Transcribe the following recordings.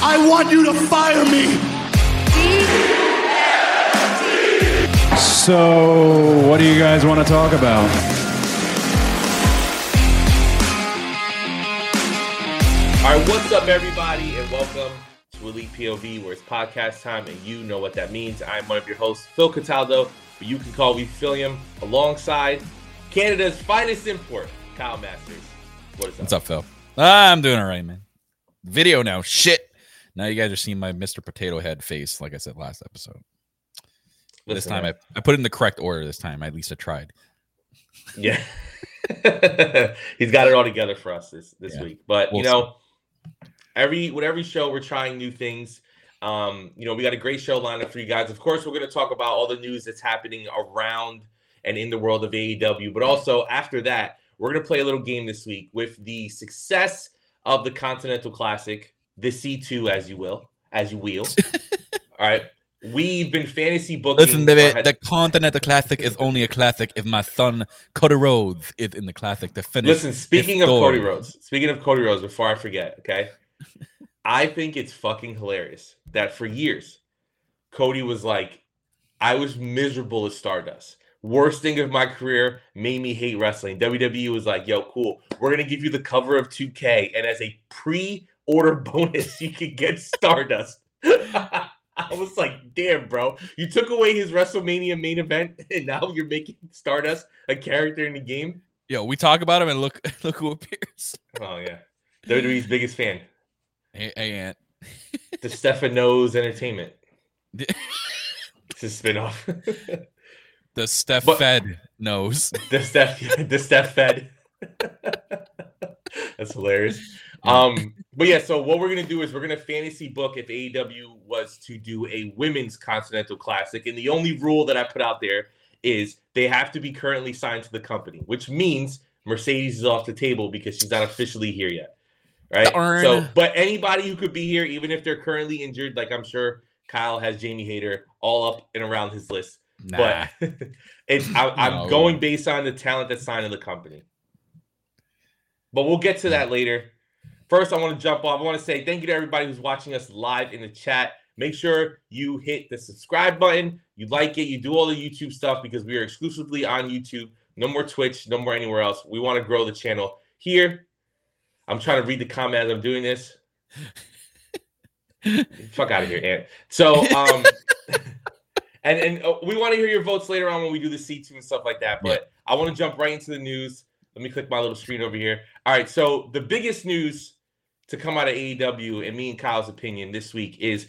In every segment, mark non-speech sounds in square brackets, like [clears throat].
I want you to fire me. So, what do you guys want to talk about? All right, what's up, everybody, and welcome to Elite POV, where it's podcast time, and you know what that means. I'm one of your hosts, Phil Cataldo, but you can call me Phillium, alongside Canada's finest import, Kyle Masters. What is up? What's up, Phil? I'm doing all right, man. Video now. Shit. Now you guys are seeing my Mr. Potato Head face, like I said last episode. this time. I, I put it in the correct order this time. At least I tried. Yeah. [laughs] He's got it all together for us this, this Yeah. week. But you We'll know, every with every show we're trying new things. Um, you know, we got a great show lined up for you guys. Of course, we're gonna talk about all the news that's happening around and in the world of AEW, but also after that, we're gonna play a little game this week with the success of the Continental Classic, the C2 as you will, as you will. [laughs] all right. We've been fantasy booking. Listen, baby, ahead- the Continental Classic is only a classic if my son Cody Rhodes is in the classic to finish. Listen, speaking of story. Cody Rhodes, speaking of Cody Rhodes, before I forget, okay, [laughs] I think it's fucking hilarious that for years, Cody was like, I was miserable as Stardust. Worst thing of my career made me hate wrestling. WWE was like, yo, cool. We're going to give you the cover of 2K. And as a pre order bonus, you can get Stardust. [laughs] I was like, damn, bro. You took away his WrestleMania main event, [laughs] and now you're making Stardust a character in the game. Yo, we talk about him and look [laughs] look who appears. Oh yeah, WWE's biggest fan, Hey, hey Aunt. the Stefanos Entertainment. It's a spinoff. The Steph But- Fed knows. the Steph, the Steph Fed. That's hilarious. [laughs] Um, but yeah, so what we're gonna do is we're gonna fantasy book if AEW was to do a women's Continental Classic, and the only rule that I put out there is they have to be currently signed to the company, which means Mercedes is off the table because she's not officially here yet. Right. Darn. So, but anybody who could be here, even if they're currently injured, like I'm sure Kyle has Jamie Hayter all up and around his list. Nah. But [laughs] it's I, I'm No. going based on the talent that's signed in the company. But we'll get to that later. First, I want to jump off. I want to say thank you to everybody who's watching us live in the chat. Make sure you hit the subscribe button, you like it, you do all the YouTube stuff because we are exclusively on YouTube. No more Twitch, no more anywhere else. We want to grow the channel here. I'm trying to read the comment as I'm doing this. [laughs] Fuck out of here, Ant. So, um, [laughs] and and uh, we want to hear your votes later on when we do the C2 and stuff like that. But I want to jump right into the news. Let me click my little screen over here. All right, so the biggest news to come out of AEW, and me and Kyle's opinion this week is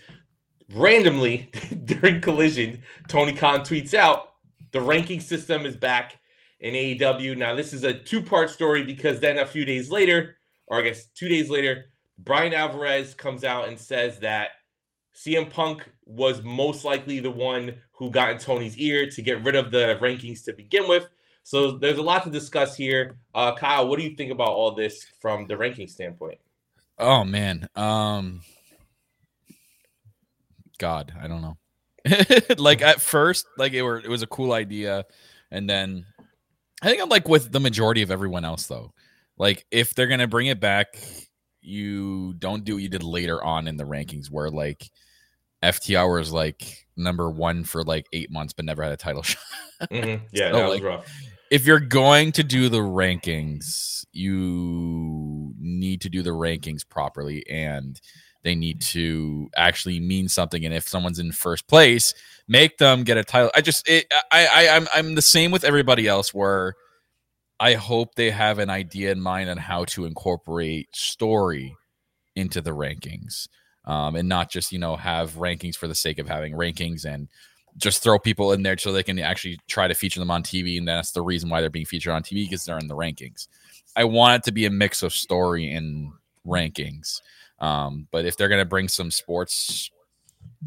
randomly [laughs] during Collision, Tony Khan tweets out the ranking system is back in AEW. Now, this is a two part story because then a few days later, or I guess two days later, Brian Alvarez comes out and says that CM Punk was most likely the one who got in Tony's ear to get rid of the rankings to begin with. So there's a lot to discuss here. Uh, Kyle, what do you think about all this from the ranking standpoint? Oh man. Um God, I don't know. [laughs] like at first, like it were it was a cool idea. And then I think I'm like with the majority of everyone else though. Like if they're gonna bring it back, you don't do what you did later on in the rankings where like FTR was like number one for like eight months but never had a title [laughs] shot. Mhm. [laughs] Yeah, So, that was rough. if you're going to do the rankings, you need to do the rankings properly and they need to actually mean something. And if someone's in first place, make them get a title. I just it, I I I'm I'm the same with everybody else where I hope they have an idea in mind on how to incorporate story into the rankings. Um, and not just you know have rankings for the sake of having rankings and just throw people in there so they can actually try to feature them on TV, and that's the reason why they're being featured on TV because they're in the rankings. I want it to be a mix of story and rankings, um, but if they're gonna bring some sports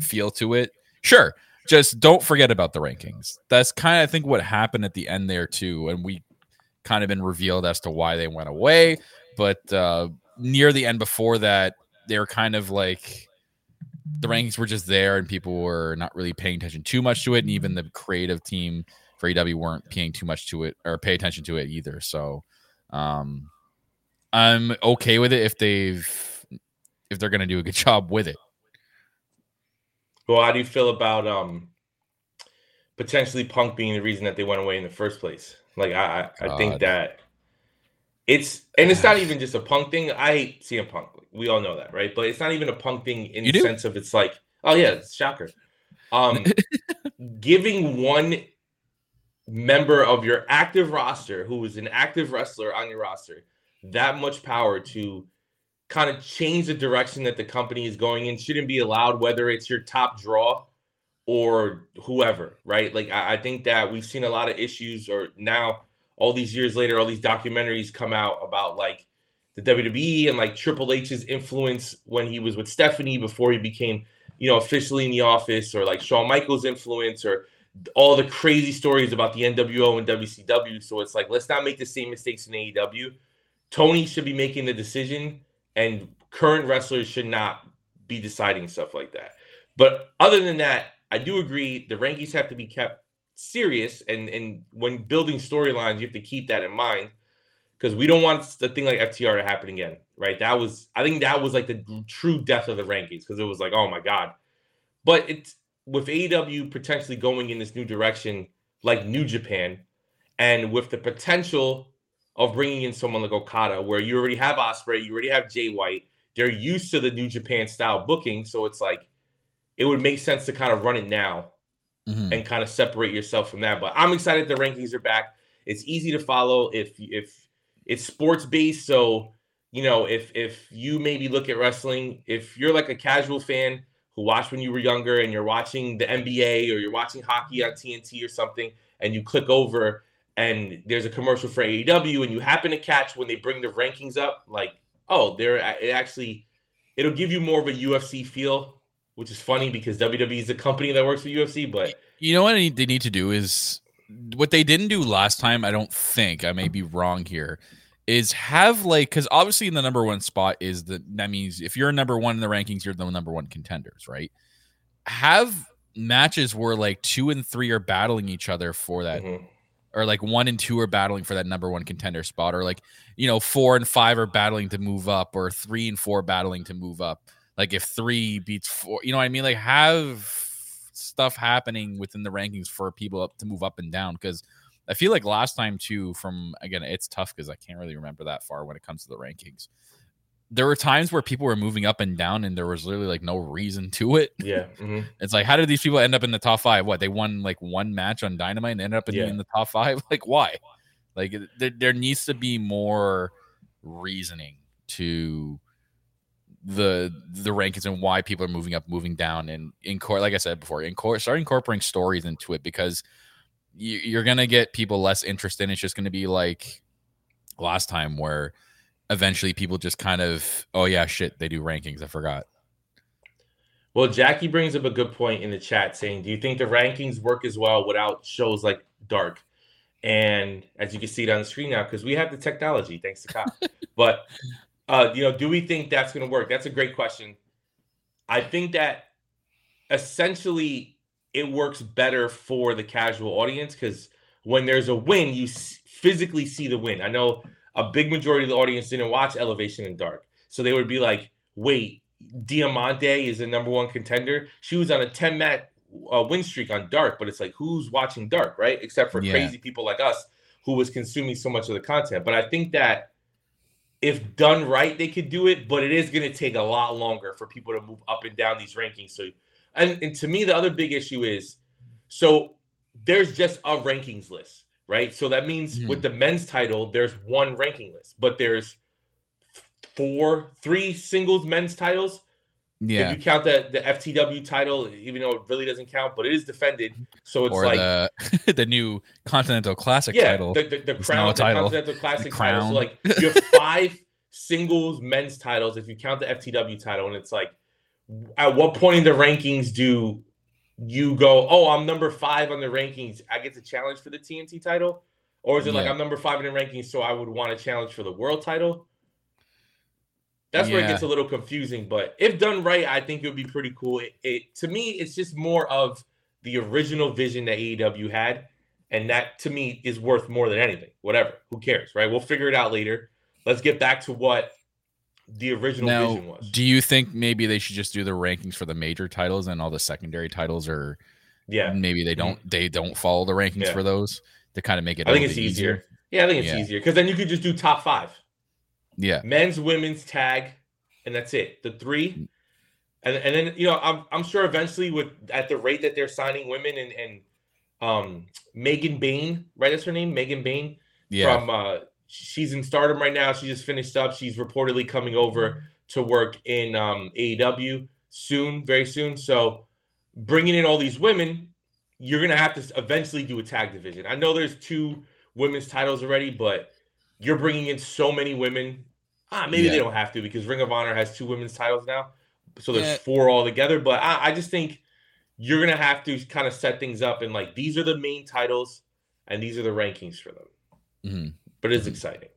feel to it, sure. Just don't forget about the rankings. That's kind of I think what happened at the end there too, and we kind of been revealed as to why they went away. But uh, near the end, before that, they were kind of like the rankings were just there and people were not really paying attention too much to it and even the creative team for EW weren't paying too much to it or pay attention to it either so um I'm okay with it if they've if they're going to do a good [laughs] job with it. Well, how do you feel about um potentially Punk being the reason that they went away in the first place? Like I I, I think that it's and it's not [sighs] even just a Punk thing. I hate CM Punk. We all know that, right? But it's not even a Punk thing in You the do? sense of it's like, oh yeah, it's shocker. Um [laughs] giving one member of your active roster who is an active wrestler on your roster that much power to kind of change the direction that the company is going in shouldn't be allowed, whether it's your top draw or whoever, right? Like I, I think that we've seen a lot of issues, or now all these years later, all these documentaries come out about like the WWE and like Triple H's influence when he was with Stephanie before he became, you know, officially in the office, or like Shawn Michaels' influence, or all the crazy stories about the NWO and WCW. So it's like, let's not make the same mistakes in AEW. Tony should be making the decision, and current wrestlers should not be deciding stuff like that. But other than that, I do agree the rankings have to be kept serious, and and when building storylines, you have to keep that in mind because we don't want the thing like FTR to happen again, right? That was I think that was like the true death of the rankings because it was like, oh my god. But it's with AEW potentially going in this new direction, like New Japan, and with the potential of bringing in someone like Okada, where you already have Osprey, you already have Jay White, they're used to the New Japan style booking, so it's like it would make sense to kind of run it now Mhm. and kind of separate yourself from that. But I'm excited the rankings are back. It's easy to follow if if it's sports based. So you know if if you maybe look at wrestling, if you're like a casual fan who watched when you were younger and you're watching the NBA or you're watching hockey on TNT or something, and you click over and there's a commercial for AEW and you happen to catch when they bring the rankings up, like oh, they're it actually it'll give you more of a UFC feel. Which is funny because WWE is a company that works for UFC, but You know what they need to do is what they didn't do last time. I don't think I may be wrong here. Is have like because obviously in the number one spot is the that means if you're number one in the rankings, you're the number one contenders, right? Have matches where like two and three are battling each other for that, Mhm. or like one and two are battling for that number one contender spot, or like you know four and five are battling to move up, or three and four battling to move up. Like if three beats four, you know what I mean? Like have stuff happening within the rankings for people up to move up and down because I feel like last time too. From again, it's tough because I can't really remember that far when it comes to the rankings. There were times where people were moving up and down, and there was literally like no reason to it. yeah, [laughs] mhm. It's like, how did these people end up in the top five? What they won like one match on Dynamite and ended up in, Yeah. in the top five? [laughs] Like, why? Like, there, there needs to be more reasoning to the the rankings and why people are moving up, moving down, and in court, like I said before, in court, start incorporating stories into it because you, you're gonna get people less interested. And it's just gonna be like last time where eventually people just kind of, oh yeah, shit, they do rankings. I forgot. Well, Jackie brings up a good point in the chat saying, Do you think the rankings work as well without shows like Dark? And as you can see it on the screen now, because we have the technology, thanks to Kyle. [laughs] but uh, you know, do we think that's gonna work? That's a great question. I think that essentially it works better for the casual audience because when there's a win, you s- physically see the win. I know a big majority of the audience didn't watch Elevation in Dark, so they would be like, "Wait, Diamante is the number one contender. She was on a 10 match uh, win streak on Dark, but it's like, who's watching Dark, right? Except for Yeah. crazy people like us who was consuming so much of the content. But I think that if done right, they could do it, but it is going to take a lot longer for people to move up and down these rankings. So, and, and to me, the other big issue is so there's just a rankings list, right? So that means Mhm. with the men's title, there's one ranking list, but there's four, three singles men's titles. Yeah. If you count the the FTW title, even though it really doesn't count, but it is defended. So it's or like the [laughs] the new Continental Classic yeah, title. the, the, the crown, the title. Continental Classic title. crown. So like you have [laughs] five singles men's titles if you count the FTW title, and it's like, at what point in the rankings do you go? Oh, I'm number five on the rankings. I get to challenge for the TNT title, or is it like I'm number five in the rankings, so I would want to challenge for the world title? That's where it gets a little confusing, but if done right, I think it would be pretty cool. It, it to me, it's just more of the original vision that AEW had, and that to me is worth more than anything. Whatever, who cares, right? We'll figure it out later. Let's get back to what the original Now, vision was. do you think maybe they should just do the rankings for the major titles and all the secondary titles, or yeah, maybe they don't mm-hmm. they don't follow the rankings Yeah. for those to kind of make it? I think it's bit easier. Yeah, I think it's Yeah. easier because then you could just do top five. Yeah, men's, women's tag, and that's it. The three, and and then you know I'm I'm sure eventually with at the rate that they're signing women and and um Megan Bayne, right? That's her name, Megan Bayne yeah, from uh she's in Stardom right now. She just finished up. She's reportedly coming over to work in um AEW soon, very soon. So bringing in all these women, you're gonna have to eventually do a tag division. I know there's two women's titles already, but you're bringing in so many women. Ah, maybe they don't have to because Ring of Honor has two women's titles now, so there's Yeah. four altogether. But I, I just think you're gonna have to kind of set things up and like these are the main titles and these are the rankings for them. Mhm. But it's Mhm. exciting.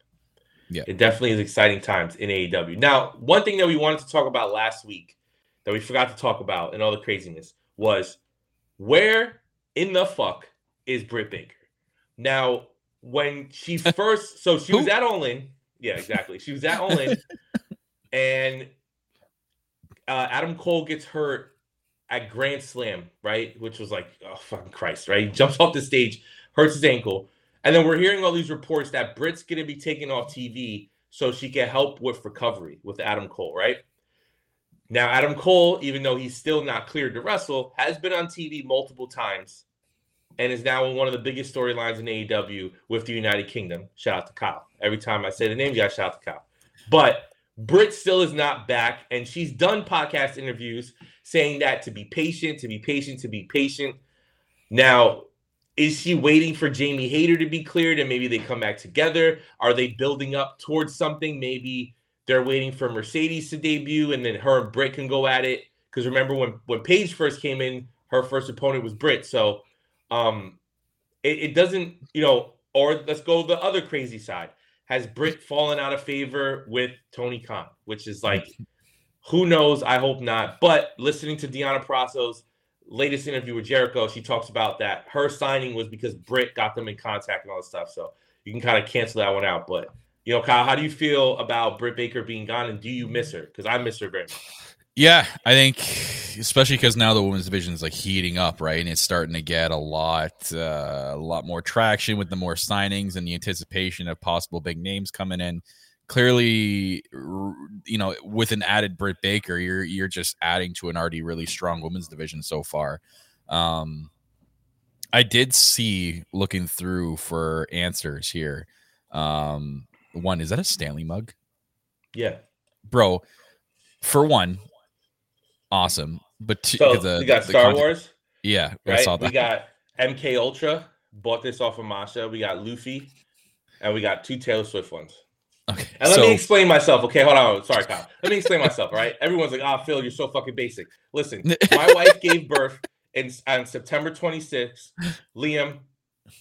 Yeah. it definitely is exciting times in AEW. Now, one thing that we wanted to talk about last week that we forgot to talk about and all the craziness was where in the fuck is Britt Baker? Now, when she [laughs] first, so she was at All In. Yeah, exactly. She was at All In, [laughs] and uh, Adam Cole gets hurt at Grand Slam, right? Which was like, oh fucking Christ, right? He jumps off the stage, hurts his ankle, and then we're hearing all these reports that Britt's gonna be taken off TV so she can help with recovery with Adam Cole, right? Now, Adam Cole, even though he's still not cleared to wrestle, has been on TV multiple times and is now one of the biggest storylines in AEW with the United Kingdom. Shout out to Kyle. Every time I say the name, you got shout out to Kyle. But Britt still is not back, and she's done podcast interviews saying that to be patient, to be patient, to be patient. Now, is she waiting for Jamie Hayter to be cleared and maybe they come back together? Are they building up towards something? Maybe they're waiting for Mercedes to debut and then her and Britt can go at it. Because remember when when Paige first came in, her first opponent was Britt. So um it, it doesn't, you know, or let's go the other crazy side. Has Britt fallen out of favor with Tony Khan, which is like who knows? I hope not. But listening to Deonna Purrazzo's latest interview with Jericho, she talks about that her signing was because Britt got them in contact and all this stuff. So you can kind of cancel that one out. But you know, Kyle, how do you feel about Britt Baker being gone, and do you miss her? Because I miss her very much. Yeah, I think especially because now the women's division is like heating up, right, and it's starting to get a lot, uh, a lot more traction with the more signings and the anticipation of possible big names coming in. Clearly, you know, with an added Britt Baker, you're you're just adding to an already really strong women's division so far. Um, I did see looking through for answers here. Um, one is that a Stanley mug? Yeah. bro. For one, awesome. But two, So the, we got the Star content- Wars, Yeah, I right? saw We got MK Ultra. Bought this off of Masha. We got Luffy, and we got two Taylor Swift ones. okay, And let so me explain myself. Okay, hold on. Sorry, Kyle. Let me explain myself. All right. Everyone's like, "Ah, Phil, you're so fucking basic." Listen, [laughs] my wife gave birth in on September 26th. Liam,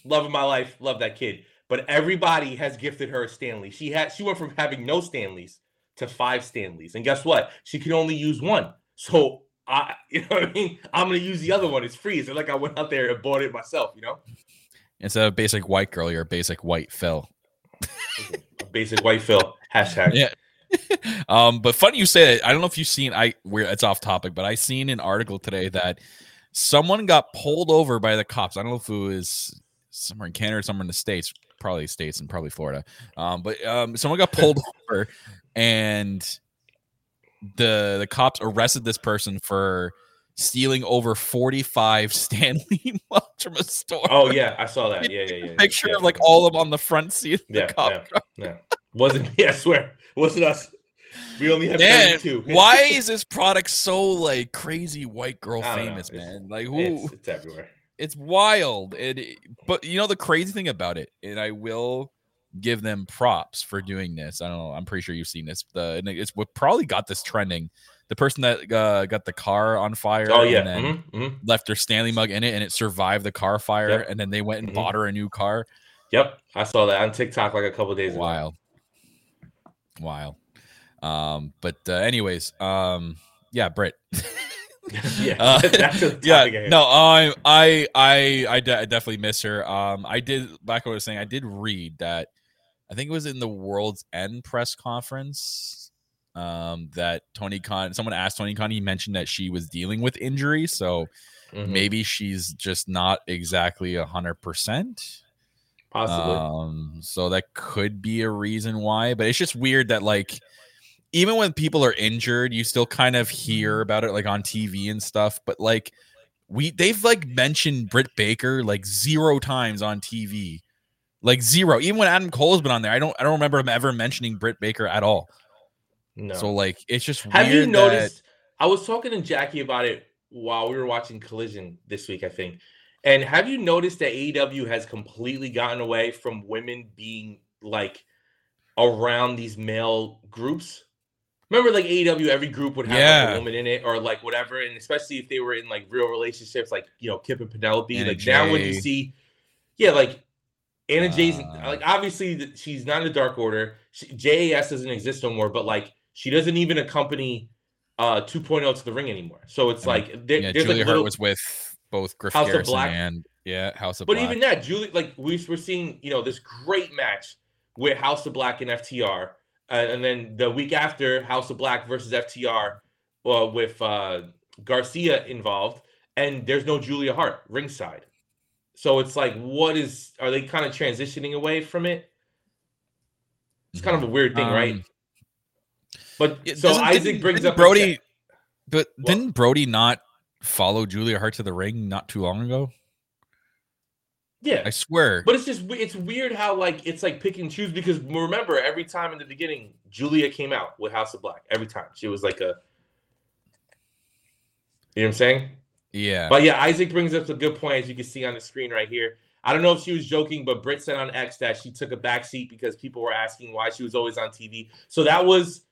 love of my life, love that kid. But everybody has gifted her a Stanley. She had she went from having no Stanleys to five Stanleys, and guess what? She can only use one. So I, [laughs] you know what I mean. I'm gonna use the other one. It's free. It's like I went out there and bought it myself. You know, instead of basic white girl, you're a basic white Phil. basic white Phil hashtag. Yeah. [laughs] um, but funny you say that. I don't know if you've seen. I where it's off topic, but I seen an article today that someone got pulled over by the cops. I don't know if it was somewhere in Canada or somewhere in the states, probably states and probably Florida. Um, but um, someone got pulled [laughs] over, and the the cops arrested this person for stealing over 45 [laughs] Stanley mugs from a store. Oh yeah, I saw that. [laughs] Yeah, yeah, yeah. Picture yeah. of like all of them on the front seat of the Yeah, cop yeah. truck. Yeah. Wasn't [laughs] yeah, I swear. Wasn't us. We only have Man, 32. why is this product so like crazy white girl know. famous, It's- man? Like who? it's, It's, it's everywhere. wild. It, but you know the crazy thing about it, and I will give them props for doing this. I don't know. I'm pretty sure you've seen this. The and it's what probably got this trending. The person that uh, got the car on fire. Oh yeah. and then mhm, mhm. left their Stanley mug in it, and it survived the car fire. Yep. And then they went and Mhm. bought her a new car. Yep. I saw that on TikTok like a couple days ago. Wild, wild. Um, but uh, anyways, um, yeah, Britt. [laughs] yeah. Uh, [laughs] [laughs] yeah, no, I, I, I, I, de- I definitely miss her. Um, I did back what I was saying. I did read that. I think it was in the World's End press conference. Um, that Tony Khan, someone asked Tony Khan, he mentioned that she was dealing with injury, so Mhm. maybe she's just not exactly a hundred percent. possibly. Um, so that could be a reason why, but it's just weird that like even when people are injured, you still kind of hear about it like on TV and stuff. But like we they've like mentioned Britt Baker like zero times on TV. Like zero. Even when Adam Cole's been on there, I don't I don't remember him ever mentioning Britt Baker at all. no. So like it's just Have you that- noticed? I was talking to Jackie about it while we were watching Collision this week, I think. And have you noticed that AEW has completely gotten away from women being like around these male groups? Remember, like AEW, every group would have like, a woman in it or like whatever, and especially if they were in like real relationships, like you know Kip and Penelope. Anna like now, when you see, yeah, like Anna Jay's Uh. like obviously she's not in the Dark Order. She, JAS doesn't exist no more, but like she doesn't even accompany uh 2.0 to the ring anymore. So it's And, like there, yeah, there's Julia like Hart little, was with both Griff House of Black. and yeah, House of Black. but Black. even that, Julie, like we, we're seeing, you know, this great match with House of Black and FTR, uh, and then the week after House of Black versus FTR, uh, with uh, Garcia involved, and there's no Julia Hart ringside. So it's like, what is? Are they kind of transitioning away from it? It's kind of a weird thing, right? Um, But Yeah, so Isaac brings up Brody, but What? didn't Brody not follow Julia Hart to the ring not too long ago? yeah, I swear. But it's just it's weird how like it's like pick and choose because remember every time in the beginning Julia came out with House of Black every time she was like a you know what I'm saying? Yeah. But yeah, Isaac brings up a good point as you can see on the screen right here. I don't know if she was joking, but Britt said on X that she took a back seat because people were asking why she was always on TV. So that was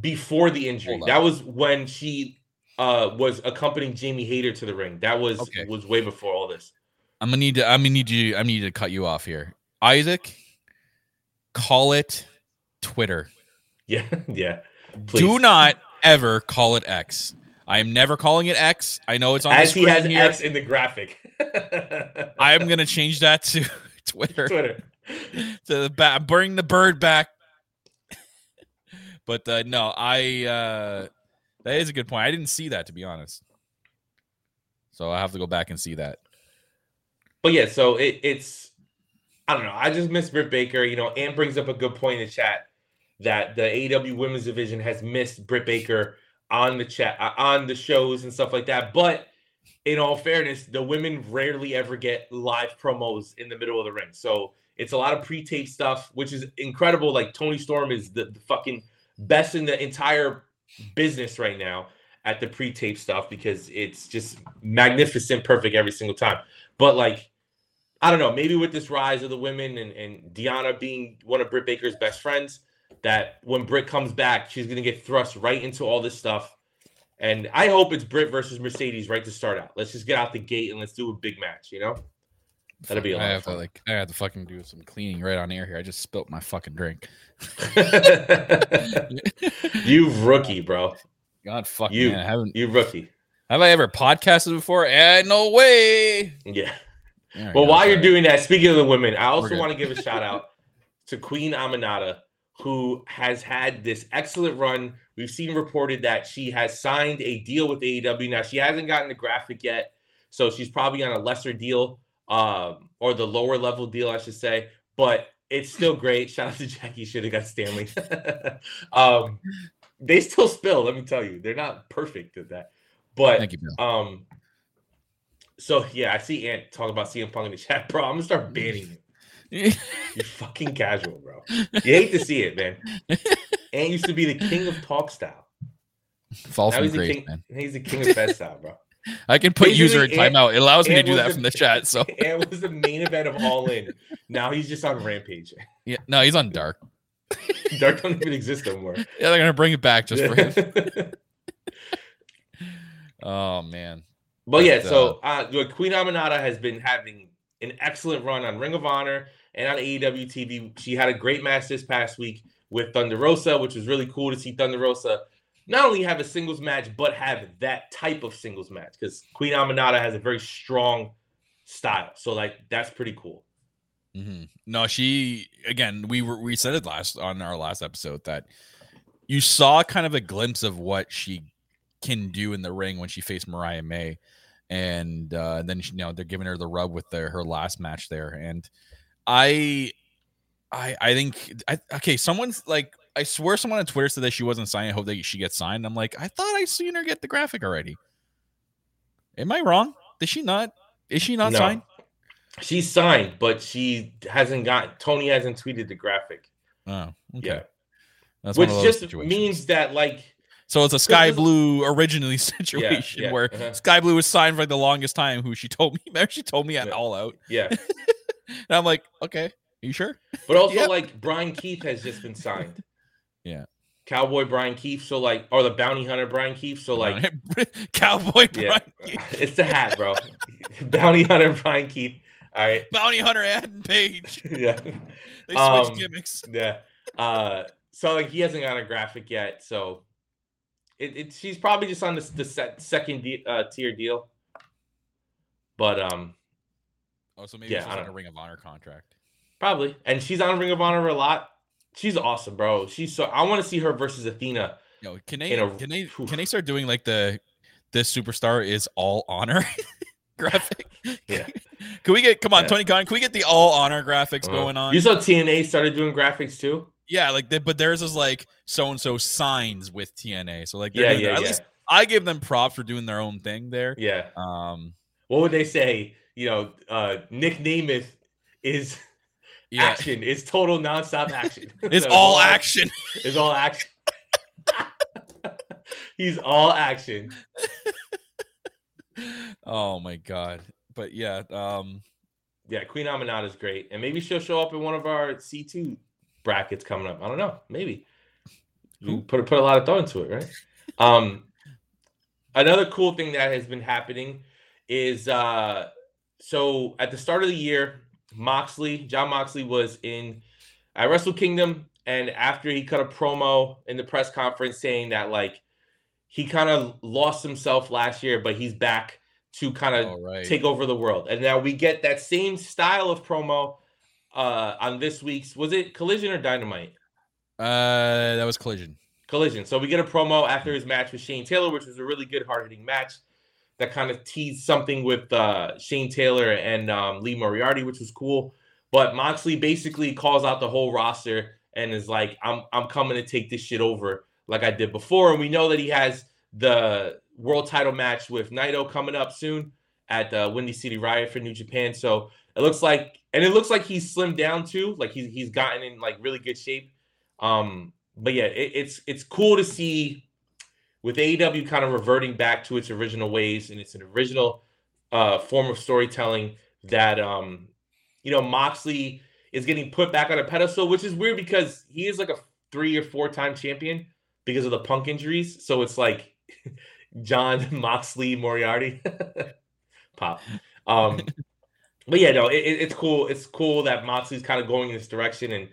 before the injury. That was when she uh was accompanying Jamie Hayter to the ring. That was Okay. was way before all this. I'm gonna need to. I'm gonna need you. I need to cut you off here, Isaac. Call it Twitter. [laughs] Yeah, yeah. Please. Do not ever call it X. I am never calling it X. I know it's on As the he has here. X in the graphic. [laughs] I am gonna change that to [laughs] Twitter. Twitter. to the back, bring the bird back. but uh, no, I. uh That is a good point. I didn't see that to be honest. So I have to go back and see that. But yeah, so it, it's I don't know. I just miss Britt Baker. You know, Ann brings up a good point in the chat that the AEW Women's Division has missed Britt Baker on the chat uh, on the shows and stuff like that. But in all fairness, the women rarely ever get live promos in the middle of the ring. So it's a lot of pre-tape stuff, which is incredible. Like Toni Storm is the, the fucking best in the entire business right now at the pre-tape stuff because it's just magnificent, perfect every single time. But like, I don't know, maybe with this rise of the women and, and Deonna being one of Britt Baker's best friends, that when Britt comes back, she's gonna get thrust right into all this stuff. And I hope it's Britt versus Mercedes right to start out. Let's just get out the gate and let's do a big match, you know? That'll be a I lot of have to like. I have to fucking do some cleaning right on air here. I just spilt my fucking drink. [laughs] you rookie, bro. God fuck You- man, I haven't. You rookie. Have I ever podcasted before? Eh, no way. Yeah. There Well, while you're doing that, speaking of the women, I also want to give a shout out [laughs] to Queen Aminata, who has had this excellent run. We've seen reported that she has signed a deal with AEW. Now, she hasn't gotten the graphic yet, so she's probably on a lesser deal, um, or the lower level deal, I should say. But it's still great. [laughs] Shout out to Jackie. Should have got Stanley. [laughs] um, they still spill. Let me tell you, they're not perfect at that. But Thank you, Bill. um, so yeah, I see Ant talking about CM Punk in the chat, bro. I'm gonna start banning you. You're fucking casual, bro. You hate to see it, man. Ant used to be the king of talk style. Fall Now from he's the grace, king. man. He's the king of best style, bro. [laughs] I can put user in timeout. It allows me to do that from the chat. So [laughs] Ant was the main event of All In. Now he's just on Rampage. yeah, no, he's on dark. [laughs] Dark don't even exist anymore. Yeah, they're gonna bring it back just for him. Oh man, But yeah, But, so uh, the Queen Aminata has been having an excellent run on Ring of Honor and on AEW TV. She had a great match this past week with Thunder Rosa, which was really cool to see Thunder Rosa not only have a singles match, but have that type of singles match because Queen Aminata has a very strong style. So, like, that's pretty cool. hmm no, she again. We were we said it last on our last episode that you saw kind of a glimpse of what she can do in the ring when she faced Mariah May, and uh, then you know they're giving her the rub with their her last match there, and I, I, I think I okay. Someone's like, I swear, someone on Twitter said that she wasn't signed. I hope that she gets signed. I'm like, I thought I seen her get the graphic already. Am I wrong? Did she not? Is she not No. signed? She's signed, but she hasn't got. Tony hasn't tweeted the graphic. Oh, okay. Yeah, That's which just situations. means that like So it's a Skye Blue originally [laughs] situation yeah, where uh-huh. Skye Blue was signed for like the longest time. Who she told me, [laughs] remember she told me at Yeah. All Out, yeah, [laughs] and I'm like, okay, are you sure? but also [laughs] Yep. like Brian Keith has just been signed. [laughs] Yeah. Cowboy Brian Keith. So like, or the Bounty Hunter Brian Keith. So like, [laughs] Cowboy yeah, Brian Keith, it's the hat, bro. Bounty Hunter Brian Keith. All right. Bounty Hunter Adam Page. Yeah. They switched Um, gimmicks. Yeah. Uh, so like he hasn't got a graphic yet, so it, it she's probably just on the the set, second de- uh, tier deal. But um, Oh, so maybe yeah, just like a Ring of Honor contract. probably, and she's on Ring of Honor a lot. She's awesome, bro. She's so I want to see her versus Athena. Yo, can they a- can they Oof. can they start doing like the this superstar is all honor [laughs] graphic? [laughs] Yeah. Can we get come on, Yeah. Tony Khan? Can we get the all honor graphics Uh, going on? You saw TNA started doing graphics too. Yeah, like they, but theirs is like so and so signs with TNA. So like they're Yeah, their- yeah, at yeah, least I give them props for doing their own thing there. yeah. Um What would they say? You know, uh, Nic Nemeth is yeah. action. Is total nonstop action. [laughs] It's So all action. It's all action. [laughs] He's all action. oh my god. But yeah, um Yeah, Queen Aminata is great, and maybe she'll show up in one of our C two brackets coming up. I don't know. Maybe you put put a lot of thought into it, right? Um, another cool thing that has been happening is uh, so at the start of the year, Moxley, Jon Moxley was in at Wrestle Kingdom, and after he cut a promo in the press conference saying that like he kind of lost himself last year, but he's back to kind of right. take over the world. And now we get that same style of promo uh on this week's was it Collision or Dynamite? uh that was collision. Collision. So we get a promo after his match with Shane Taylor, which was a really good hard-hitting match that kind of teased something with uh Shane Taylor and um, Lee Moriarty, which was cool. But Moxley basically calls out the whole roster and is like, I'm I'm coming to take this shit over like I did before. And we know that he has the world title match with Naito coming up soon at uh, Windy City Riot for New Japan. So it looks like, and it looks like he's slimmed down too. Like he's he's gotten in like really good shape. Um, but yeah, it, it's it's cool to see with AEW kind of reverting back to its original ways and it's an original uh, form of storytelling that um, you know Moxley is getting put back on a pedestal, which is weird because he is like a three or four time champion because of the punk injuries. So it's like [laughs] Jon [laughs] Moxley Moriarty [laughs] pop. Um, but yeah, no, it, it- it's cool. It's cool that Moxley's kind of going in this direction and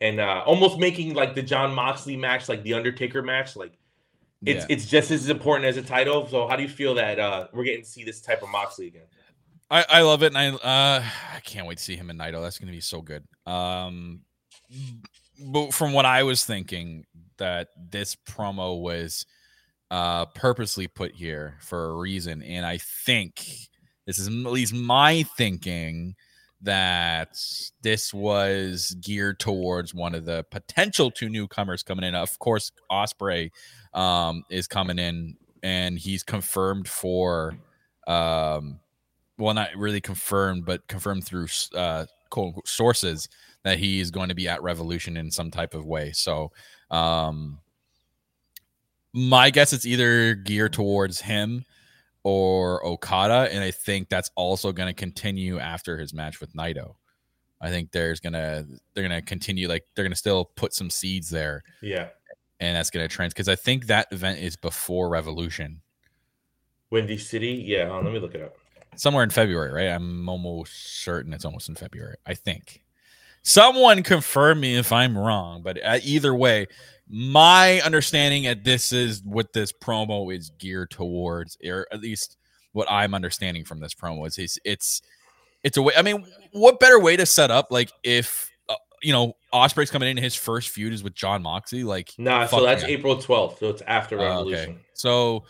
and uh, almost making like the Jon Moxley match like the Undertaker match. Like it's Yeah. it's just as important as a title. So how do you feel that uh, we're getting to see this type of Moxley again? I, I love it, and I uh, I can't wait to see him in Naito. That's going to be so good. Um, but from what I was thinking, that this promo was uh purposely put here for a reason, and I think this is at least my thinking that this was geared towards one of the potential two newcomers coming in. Of course, Osprey um, is coming in, and he's confirmed for um well not really confirmed but confirmed through uh quote unquote sources that he is going to be at revolution in some type of way so um my guess it's either geared towards him or okada and i think that's also going to continue after his match with naito i think there's gonna they're gonna continue like they're gonna still put some seeds there Yeah, and that's gonna trend because i think that event is before revolution Windy City. Yeah, on, let me look it up. somewhere in February, right? I'm almost certain it's almost in February. I think. Someone confirm me if I'm wrong, but uh, either way, my understanding at this is what this promo is geared towards, or at least what I'm understanding from this promo is, is it's it's a way. I mean, what better way to set up like if uh, you know, Osprey's coming in. His first feud is with Jon Moxley. Like, Nah, so that's yeah. April 12th. So it's after Uh, Revolution. So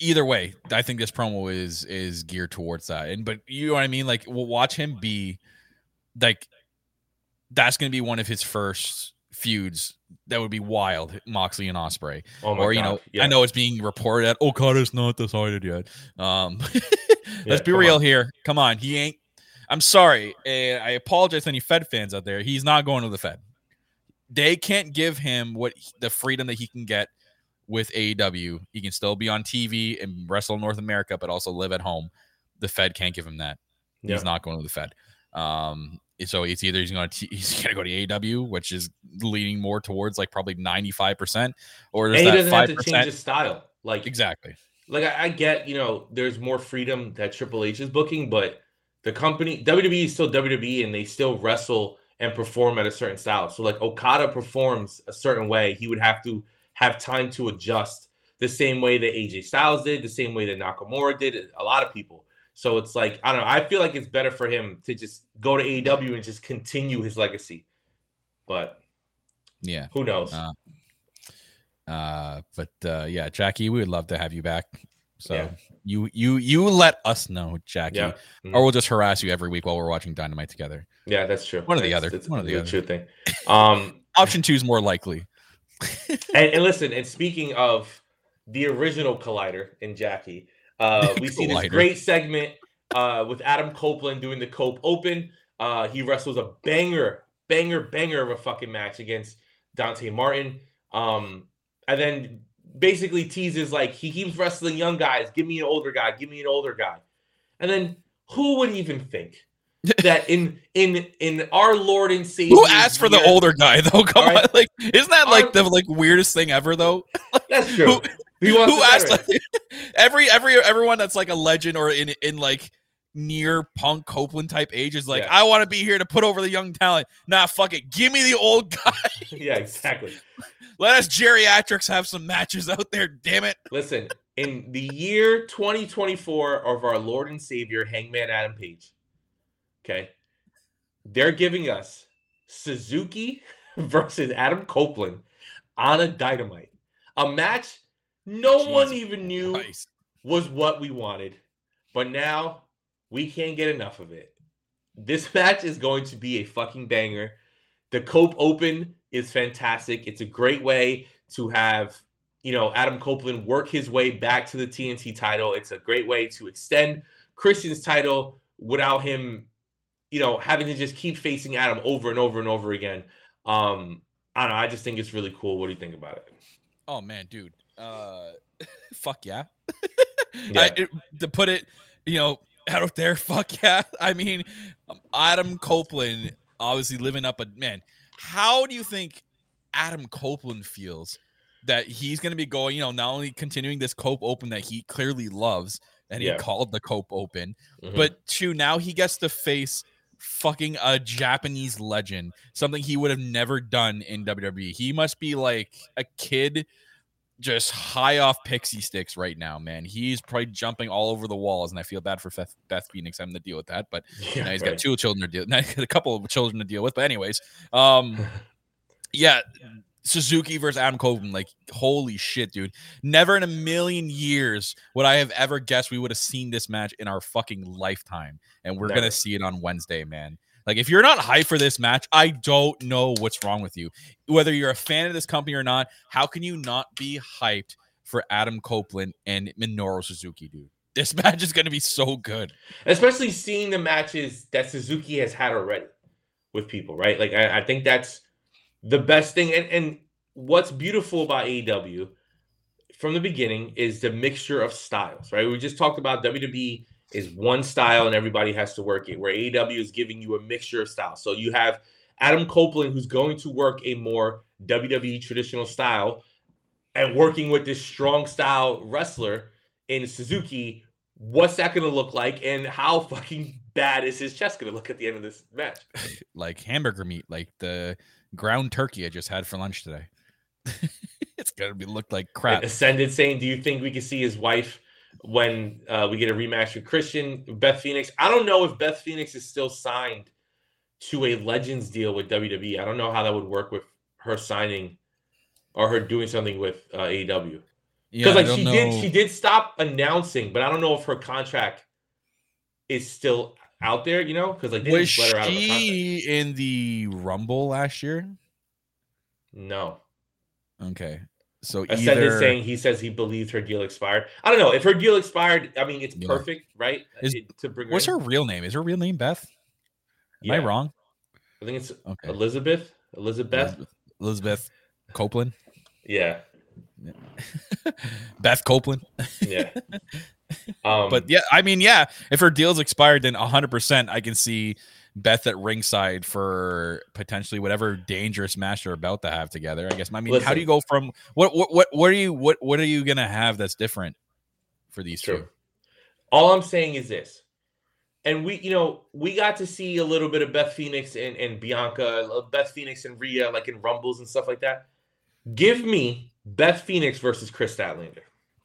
either way, I think this promo is is geared towards that. And but you know what I mean? Like we'll watch him be like that's gonna be one of his first feuds that would be wild, Moxley and Osprey. Oh Or you God. know, yeah. I know it's being reported that Okada's not decided yet. Um [laughs] let's be real on. here. Come on, he ain't I'm sorry. and I apologize to any Fed fans out there. He's not going to the Fed. They can't give him what the freedom that he can get with AEW. He can still be on TV and wrestle North America, but also live at home. The Fed can't give him that. Yeah. He's not going to the Fed. Um, so it's either he's going [laughs] to he's going to go to AW, which is leaning more towards like probably ninety five percent, or And he doesn't have to change his style. Like, Exactly. like I, I get, you know, there's more freedom that Triple H is booking, but the company WWE is still WWE and they still wrestle and perform at a certain style. So like Okada performs a certain way, he would have to have time to adjust the same way that AJ Styles did, the same way that Nakamura did, a lot of people. So it's like I don't know. I feel like it's better for him to just go to AEW and just continue his legacy. But Yeah. who knows? Uh, Uh, but uh, yeah, Jackie, we would love to have you back. So Yeah. you you you let us know, Jackie, yeah, Mhm. or we'll just harass you every week while we're watching Dynamite together. yeah, that's true. One of the other. It's One of the other. True thing. [laughs] Um, Option two is more likely. and, and listen, and speaking of the original Collider in Jackie, uh, [laughs] we see this great segment uh, with Adam Copeland doing the Cope Open. Uh, he wrestles a banger, banger, banger of a fucking match against Dante Martin. Um, and then basically teases like he keeps wrestling young guys. Give me an older guy. Give me an older guy. And then who would even think [laughs] that in in in our Lord and Savior Who asked for the older guy though? [laughs] Come right. on, like isn't that like Our- the like weirdest thing ever though? That's true. Who- Who asked like, [laughs] every every everyone that's like a legend or in in like near punk Copeland type age is like, Yeah. I want to be here to put over the young talent. Nah, fuck it. Give me the old guy. [laughs] [laughs] yeah, exactly. Let us geriatrics have some matches out there, damn it. Listen, in the year 2024 of our Lord and Savior, Hangman Adam Page, okay, they're giving us Suzuki versus Adam Copeland on a dynamite. A match no one even knew Christ. was what we wanted, but now we can't get enough of it. This match is going to be a fucking banger. The Cope Open is fantastic. It's a great way to have, you know, Adam Copeland work his way back to the TNT title. It's a great way to extend Christian's title without him, you know, having to just keep facing Adam over and over and over again. Um, I don't know. I just think it's really cool. What do you think about it? Oh man, dude. Uh [laughs] fuck yeah. Yeah. I, it- to put it, you know, out of there, [laughs] fuck yeah. I mean, um, Adam Copeland obviously living up a man. How do you think Adam Copeland feels that he's going to be going, you know, not only continuing this Cope Open that he clearly loves and he Yeah. called the Cope Open, Mhm. but two, now he gets to face fucking a Japanese legend, something he would have never done in WWE. He must be like a kid just high off pixie sticks right now, man. He's probably jumping all over the walls, and I feel bad for Beth, Beth Phoenix having to deal with that. But [laughs] yeah, now he's right. got two children to deal, now he's got a couple of children to deal with. But anyways, um, [laughs] yeah, Suzuki versus Adam Copeland, like holy shit, dude! Never in a million years would I have ever guessed we would have seen this match in our fucking lifetime, and we're Never. gonna see it on Wednesday, man. Like, if you're not hyped for this match, I don't know what's wrong with you. Whether you're a fan of this company or not, how can you not be hyped for Adam Copeland and Minoru Suzuki, dude? This [laughs] match is gonna be so good. especially seeing the matches that Suzuki has had already with people, right? Like I, I think that's the best thing. And and what's beautiful about AEW from the beginning is the mixture of styles, right? We just talked about WWE is one style and everybody has to work it, where AEW is giving you a mixture of styles. So you have Adam Copeland who's going to work a more WWE traditional style and working with this strong style wrestler in Suzuki, what's that going to look like, and how fucking bad is his chest going to look at the end of this match? [laughs] Like hamburger meat, like the ground turkey I just had for lunch today. [laughs] it's gonna be look like crap. Ascended saying, "Do you think we can see his wife when uh, we get a rematch with Christian Beth Phoenix?" I don't know if Beth Phoenix is still signed to a Legends deal with WWE. I don't know how that would work with her signing or her doing something with uh, AEW. Yeah, Because I like she know. did, she did stop announcing, but I don't know if her contract is still out there. You know, because like they was didn't let her out of the she in the Rumble last year? No, Okay, so either saying he says he believes her deal expired. I don't know if her deal expired. I mean, it's Yeah. perfect, right? Is- It- to bring her what's in. her real name? Is her real name Beth? Am Yeah. I wrong? I think it's Okay, Elizabeth. Elizabeth. Elizabeth, Elizabeth Copeland, Yeah, [laughs] Beth Copeland. yeah. [laughs] Um, But yeah, I mean, yeah, if her deal's expired, then 100% I can see Beth at ringside for potentially whatever dangerous match they're about to have together. I guess. I mean, how do you go from what what what what are you what what are you gonna have that's different for these True. two? All I'm saying is this, and we, you know, we got to see a little bit of Beth Phoenix and, and Bianca, Beth Phoenix and Rhea, like in Rumbles and stuff like that. Give me Beth Phoenix versus Kris Statlander.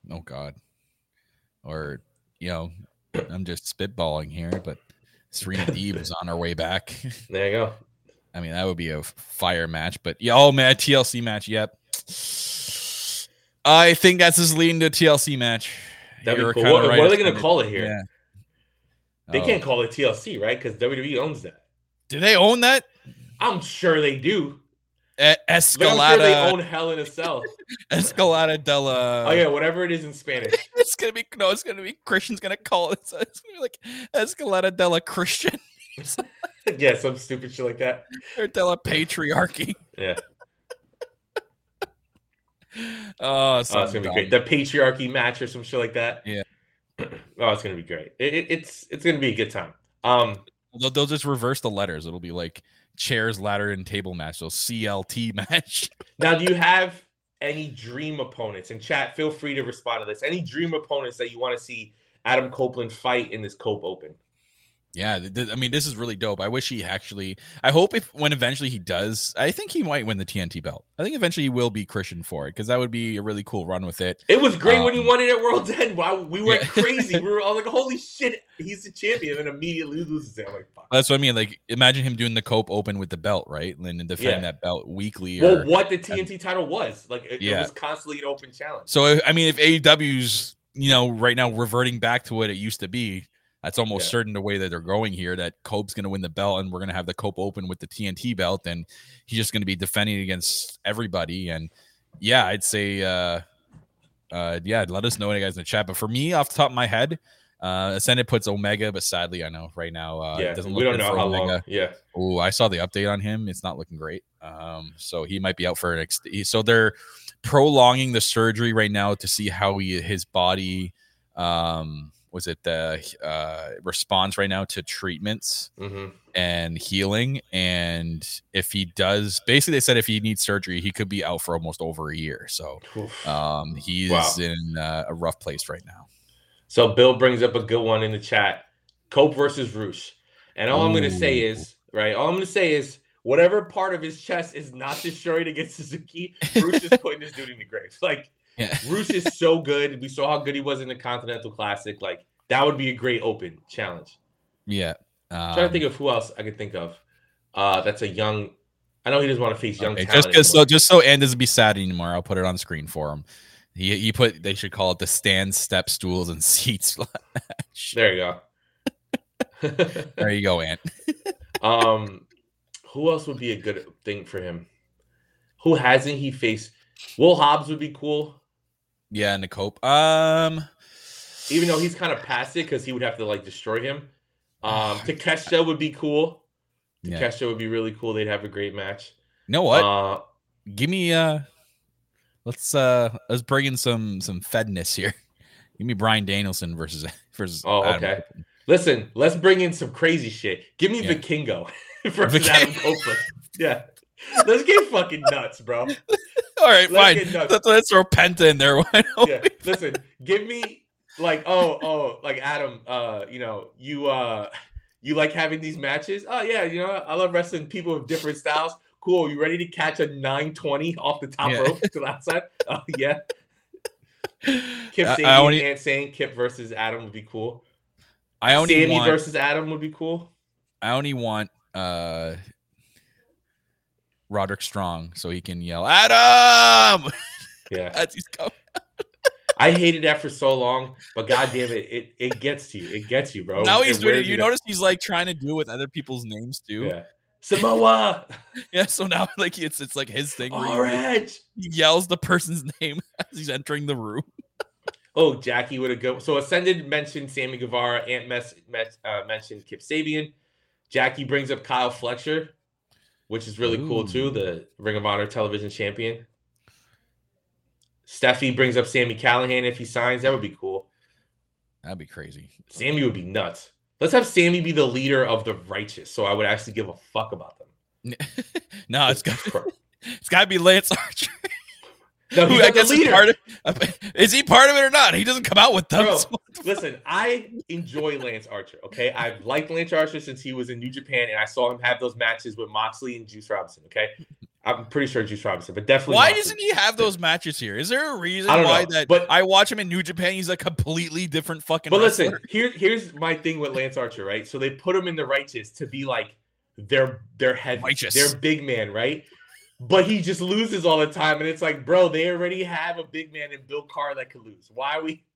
Oh God, or you know, I'm just spitballing here, but Serena [laughs] Deeb was on her way back. [laughs] There you go. I mean, that would be a fire match. But yeah, oh man, TLC match. Yep. I think that's just leading to a TLC match. That'd be cool. What, right, what are they going to call it here? Yeah. They Oh. can't call it TLC, right? Because WWE owns that. Do they own that? I'm sure they do. E- sure they Escalada, own Hell in a Cell. [laughs] Escalada della. oh yeah, whatever it is in Spanish. [laughs] It's gonna be no. It's gonna be Christian's gonna call it. So it's gonna be like Escalada della Christian [laughs] yeah, some stupid shit like that. or della Patriarchy. Yeah. Oh, Oh, it's gonna be great. The patriarchy match or some shit like that. Yeah. [clears throat] oh, it's gonna be great. It, it- it's it's gonna be a good time. Um, They'll, they'll just reverse the letters. It'll be like chairs, ladder, and table match. So CLT [laughs] match. now, do you have any dream opponents? And chat, feel free to respond to this. Any dream opponents that you want to see Adam Copeland fight in this Cope Open? Yeah, th- I mean, this is really dope. I wish he actually. I hope if when eventually he does, I think he might win the TNT belt. I think eventually he will be Christian for it because that would be a really cool run with it. It was great when he Um, won it at World's End. Wow, we [laughs] went Yeah. crazy. We [laughs] were all like, "Holy shit, he's the champion!" And then immediately loses it. I'm like, "Fuck." That's what I mean. Like, imagine him doing the Cope Open with the belt, right, and then defending Yeah. that belt weekly. Well, Or, what the TNT title was like, it, it was constantly an open challenge. so I mean, if AEW's you know right now reverting back to what it used to be, that's almost Yeah. certain the way that they're going here. That Cope's going to win the belt, and we're going to have the Cope Open with the TNT belt, and he's just going to be defending against everybody. And yeah, I'd say, uh, uh, yeah, let us know any guys in the chat. But for me, off the top of my head, uh, Ascended puts Omega, but sadly, I know right now, uh, yeah, it doesn't we look don't good know for how Omega. long. Yeah, Oh, I saw the update on him. It's not looking great. Um, so he might be out for an ex- so they're prolonging the surgery right now to see how he his body um was it the uh response right now to treatments hmm and healing and if he does basically they said if he needs surgery he could be out for almost over a year so um he's Wow. in uh, a rough place right now So Bill brings up a good one in the chat: Cope versus Rush. And all I'm going to say is, right? All I'm going to say is, whatever part of his chest is not destroyed against Suzuki, Rush is putting this dude in the grave. [laughs] Like yeah [laughs] Rush is so good. We saw how good he was in the Continental Classic. Like that would be a great open challenge. yeah I'm trying to think um, of who else I could think of. Uh, that's a young. I know he doesn't want to face young Okay, talent. just so just so Ann doesn't be sad anymore, I'll put it on screen for him. He he put they should call it the stand, step, stools, and [laughs] seats. [laughs] there you go. there you go, Ant. um, who else would be a good thing for him? Who hasn't he faced? Will Hobbs would be cool, Yeah, and the cope. Um, even though he's kind of past it because he would have to like destroy him. Um, Takeshita would be cool. yeah. Takeshita would be really cool. They'd have a great match. You know what? Uh, Give me uh, let's uh, let's bring in some some fedness here. [laughs] Give me Bryan Danielson versus [laughs] versus. Oh, Adam okay. Listen, let's bring in some crazy shit. Give me Yeah. Vikingo [laughs] versus Vik- Adam Copeland. Yeah. Let's get fucking nuts, bro. [laughs] All right, Let's fine. Let's, let's throw Penta in there. [laughs] Yeah. Listen, give me like oh oh like Adam, uh, you know, you uh you like having these matches? Oh yeah, you know, I love wrestling people with different styles. Cool. You ready to catch a 920 off the top Yeah. rope to the outside? [laughs] Oh yeah. Kip I only- and saying Kip versus Adam would be cool. I only Sammy want. versus Adam would be cool. I only want uh Roderick Strong so he can yell Adam [laughs] Yeah. as he's coming. I hated that for so long, but goddamn it, it it gets to you. It gets you, bro. now he's It doing it. You notice he's like trying to do it with other people's names too. Yeah. [laughs] Yeah. So now like it's it's like his thing Orange. he yells the person's [laughs] name as he's entering the room. Oh, Jackie would have go. So Ascended mentioned Sammy Guevara. Ant mess, mess, uh, mentioned Kip Sabian. Jackie brings up Kyle Fletcher, which is really cool too. The Ring of Honor television champion. Steffi brings up Sammy Callahan if he signs. That would be cool. That'd be crazy. Sammy would be nuts. Let's have Sammy be the leader of the righteous, so I would actually give a fuck about them. [laughs] no, it's got [laughs] it's got to be Lance Archer. No, Who I guess is part of. [laughs] Is he part of it or not? He doesn't come out with them. Bro, so- [laughs] Listen, I enjoy Lance Archer. Okay, I've liked Lance Archer since he was in New Japan, and I saw him have those matches with Moxley and Juice Robinson. Okay, I'm pretty sure Juice Robinson, but definitely. Why Moxley. doesn't he have those matches here? Is there a reason why know, that? but- I watch him in New Japan. He's a completely different fucking. But listen, wrestler. here, here's my thing with Lance Archer, right? So they put him in the righteous to be like their their heavy, Righteous. their big man, right? But he just loses all the time, and it's like, bro, they already have a big man in Bill Carr that could lose. Why are we? [laughs]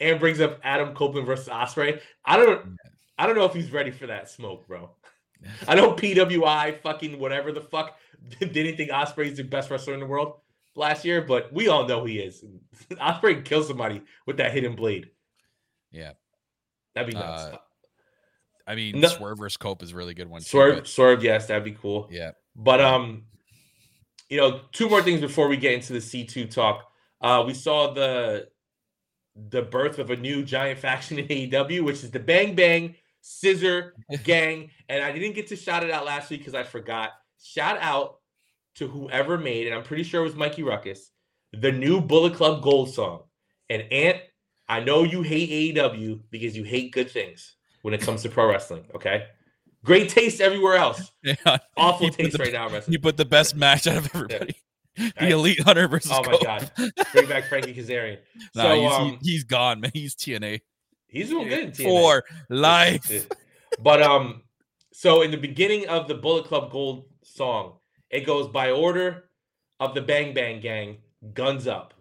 And brings up Adam Copeland versus Ospreay. I don't, I don't know if he's ready for that smoke, bro. [laughs] I know PWI, fucking whatever the fuck, [laughs] didn't think Ospreay's the best wrestler in the world last year, but we all know he is. Ospreay kill somebody with that hidden blade. Yeah. That'd be nuts. Uh, I mean, No- Swerve versus Cope is a really good one. too, Swerve, but- swerve, yes, that'd be cool. yeah. But um, you know, two more things before we get into the C two talk. Uh, we saw the the birth of a new giant faction in AEW, which is the Bang Bang Scissor [laughs] Gang, and I didn't get to shout it out last week because I forgot. Shout out to whoever made, and I'm pretty sure it was Mikey Ruckus, the new Bullet Club Gold song. And Ant, I know you hate AEW because you hate good things when it comes to pro wrestling. Okay, great taste everywhere else. [laughs] Yeah. Awful taste the- right now. He put the best match out of everybody. The Right. Elite Hunter versus. Oh my god, [laughs] bring back Frankie Kazarian. Nah, so he's, um, he, has gone, man. He's TNA he's doing good in TNA. for life. But um, so in the beginning of the Bullet Club Gold song, it goes by order of the Bang Bang Gang, guns up.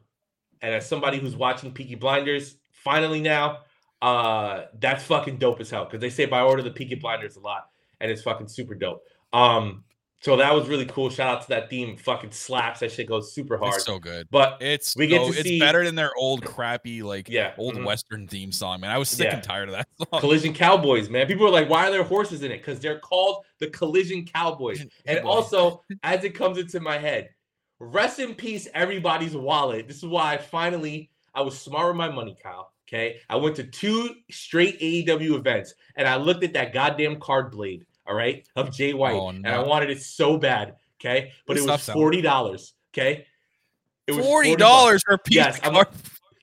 And as somebody who's watching Peaky Blinders, finally now, uh, that's fucking dope as hell because they say by order of the Peaky Blinders a lot, and it's fucking super dope. Um, so that was really cool. Shout out to that theme. Fucking slaps. That shit goes super hard. It's so good. but It's we get so- to it's see- better than their old crappy like yeah, old mhm. western theme song, man. I was sick Yeah. and tired of that [laughs] song. Collision Cowboys, man. People are like, why are there horses in it? Because they're called the Collision Cowboys. And Cowboys. also, as it comes into my head, rest in peace, everybody's wallet. This is why I finally I was smart with my money, Kyle. Okay. I went to two straight AEW events and I looked at that goddamn card blade, all right, of Jay oh, White. Oh, And I wanted it so bad. Okay. But it was forty dollars. Okay. It was Forty 40. dollars for a piece Yes, I'm-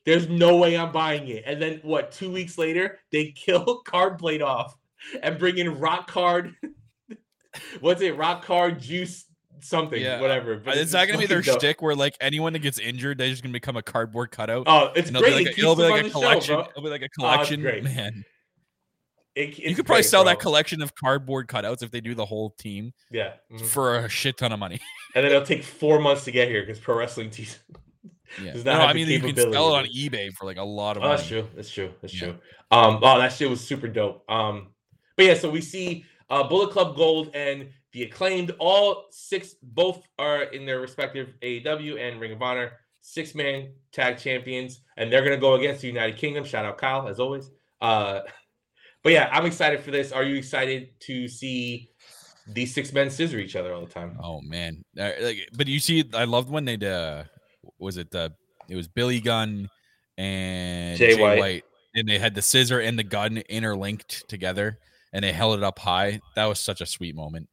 There's no way I'm buying it. And then what? Two weeks later, they [laughs] kill Card Blade off and bring in Rock Card. [laughs] What's it? Rock Card Juice something, Yeah. whatever. But Is that gonna be their dope. shtick where like anyone that gets injured, they're just gonna become a cardboard cutout? Oh, it's great. be It like, a, it'll be like a show, collection. it'll be like a collection. great. Man, It- you could probably great, sell that collection of cardboard cutouts if they do the whole team Yeah. mhm. for a shit ton of money. [laughs] And then it'll take four months to get here because pro wrestling tees. [laughs] Yeah. Does No, not have I mean you can sell it on eBay for like a lot of Oh, money. that's true. That's true. That's Yeah. true. Um, oh, that shit was super dope. Um, but yeah, so we see uh Bullet Club Gold and the acclaimed, all six, both are in their respective AEW and Ring of Honor six man tag champions, and they're gonna go against the United Kingdom. Shout out Kyle, as always. Uh, [laughs] but yeah, I'm excited for this. Are you excited to see these six men scissor each other all the time? Oh man, Uh, like, but you see, I loved when they uh, was it the it was Billy Gunn and Jay Jay, White. White. and they had the scissor and the gun interlinked together, and they held it up high. That was such a sweet moment.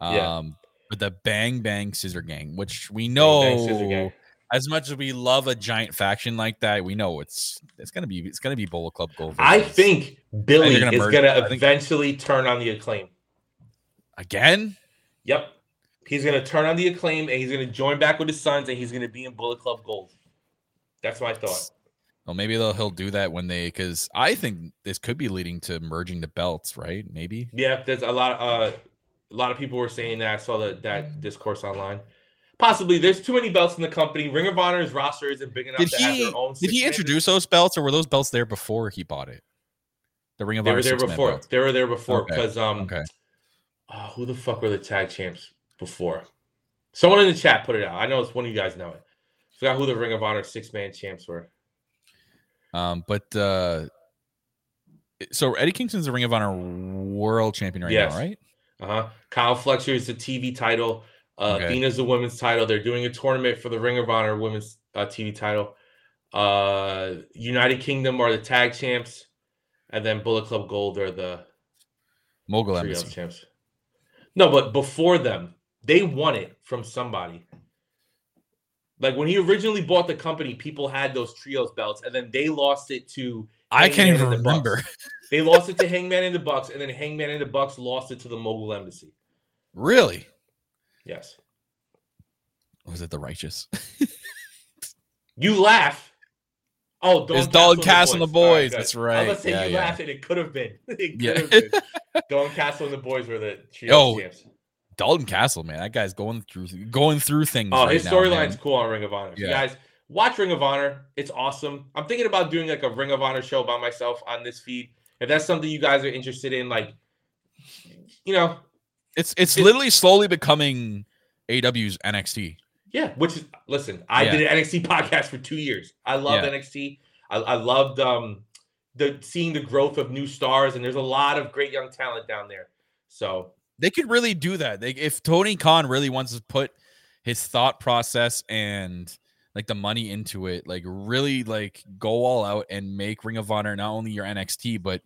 Um, Yeah. but the Bang Bang Scissor Gang, which we know, Bang Gang. as much as we love a giant faction like that, we know it's it's gonna be it's gonna be Bullet Club Gold. I think Billy gonna is gonna. I think- eventually turn on the acclaim. again. Yep. He's gonna turn on the acclaim and he's gonna join back with his sons and he's gonna be in Bullet Club Gold. That's my thought. Well, maybe they'll he'll do that when they because I think this could be leading to merging the belts, right? Maybe. Yeah, there's a lot. uh, A lot of people were saying that. I saw that that discourse online. Possibly, there's too many belts in the company. Ring of Honor's roster isn't big enough Did to have he their own. did he introduce those belts or were those belts there before he bought it? The Ring of They Honor were there before. They were there before Okay, because um, Okay. oh, who the fuck were the tag champs before? Someone in the chat put it out. I know it's one of you guys know it. Forgot who the Ring of Honor six man champs were. Um, but uh so Eddie Kingston's the Ring of Honor world champion right Yes. now, right? Uh huh. Kyle Fletcher is the TV title. Uh, Okay. Dina's the women's title. They're doing a tournament for the Ring of Honor women's uh, TV title. Uh, United Kingdom are the tag champs, and then Bullet Club Gold are the Mogul Embassy. champs. No, but before them, they won it from somebody. Like when he originally bought the company, people had those trios belts, and then they lost it to. I can't even and the Bucks. remember. [laughs] They lost it to Hangman and the Bucks, and then Hangman and the Bucks lost it to the Mogul Embassy. really? Yes. Oh, was it the righteous? [laughs] You laugh. Oh, It's Dalton Castle and the boys. good. That's I right. was gonna say Yeah, you yeah. laughed, and it could have been. [laughs] It could Yeah. have. Dalton Castle and the boys were the Yo, oh, champs. Dalton Castle, man. That guy's going through going through things. Oh, right his storyline's cool on Ring of Honor. Yeah. guys, watch Ring of Honor. It's awesome. I'm thinking about doing like a Ring of Honor show by myself on this feed. If that's something you guys are interested in, like, you know, It's it's It- literally slowly becoming AW's NXT. yeah. Which is listen, I Yeah. did an NXT [laughs] podcast for two years. I loved Yeah. NXT. I, I loved um the seeing the growth of new stars, and there's a lot of great young talent down there. So They could really do that. They, if Tony Khan really wants to put his thought process and like the money into it, like really like go all out and make Ring of Honor not only your NXT, but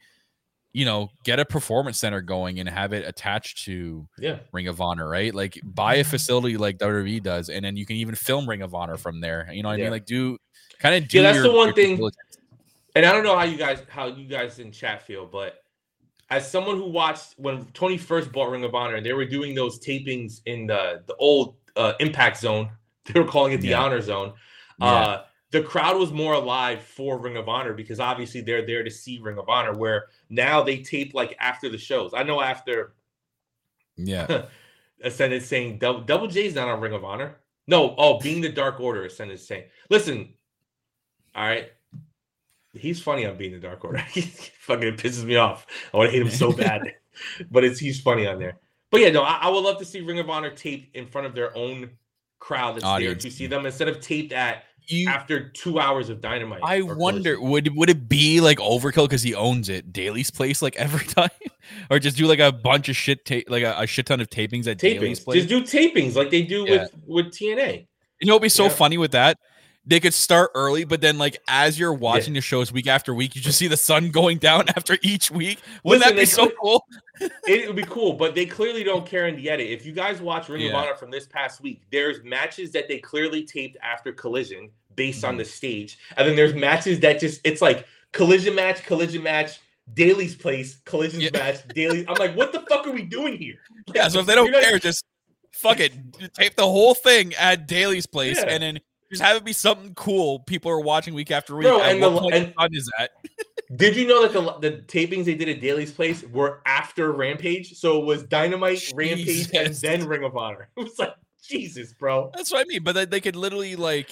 you know, get a performance center going and have it attached to yeah. Ring of Honor, right? Like buy a facility like WWE does, and then you can even film Ring of Honor from there. You know what I mean? Like do kind of do Yeah, that's your- the one thing- and I don't know how you guys how you guys in chat feel, but as someone who watched when Tony first bought Ring of Honor and they were doing those tapings in the the old uh, Impact Zone, [laughs] they were calling it the Yeah. Honor Zone. Yeah. Uh, the crowd was more alive for Ring of Honor because obviously they're there to see Ring of Honor. Where now they tape like after the shows. I know after yeah. [laughs] Ascended saying Double, Double J's not on Ring of Honor. No, oh, being the Dark Order, Ascended saying. Listen, all right. He's funny on being the Dark Order. [laughs] he fucking pisses me off. I want to hate him so bad. but it's he's funny on there. But yeah, no, I, I would love to see Ring of Honor taped in front of their own crowd that's Audience. there to see them instead of taped at You after two hours of dynamite. I wonder Collision. would would it be like overkill because he owns it, Daly's place, like [laughs] every time, or just do like a bunch of shit, like a, a shit ton of tapings at Daly's tapings. place? Just do tapings like they do Yeah. with with TNA. you know, what'd be so Yeah. funny with that. They could start early, but then like as you're watching the shows week after week, you just see the sun going down [laughs] after each week. Wouldn't Listen, that be so could- cool? [laughs] it would be cool, but they clearly don't care in the edit. If you guys watch Ring of Honor from this past week, there's matches that they clearly taped after Collision based Mm-hmm. on the stage, and then there's matches that just it's like Collision match, Collision match, Daly's place, Collision's Yeah. match, Daly. I'm like, what the fuck are we doing here? Yeah, so if they don't not- care, just fuck it, tape the whole thing at Daly's place, Yeah. and then just have it be something cool. People are watching week after week. Bro, and what the- and- time is that? [laughs] Did you know that the the tapings they did at Daly's place were after Rampage? So it was Dynamite, Rampage, and Jesus. then Ring of Honor. [laughs] It was like Jesus, bro. That's what I mean. But they, they could literally like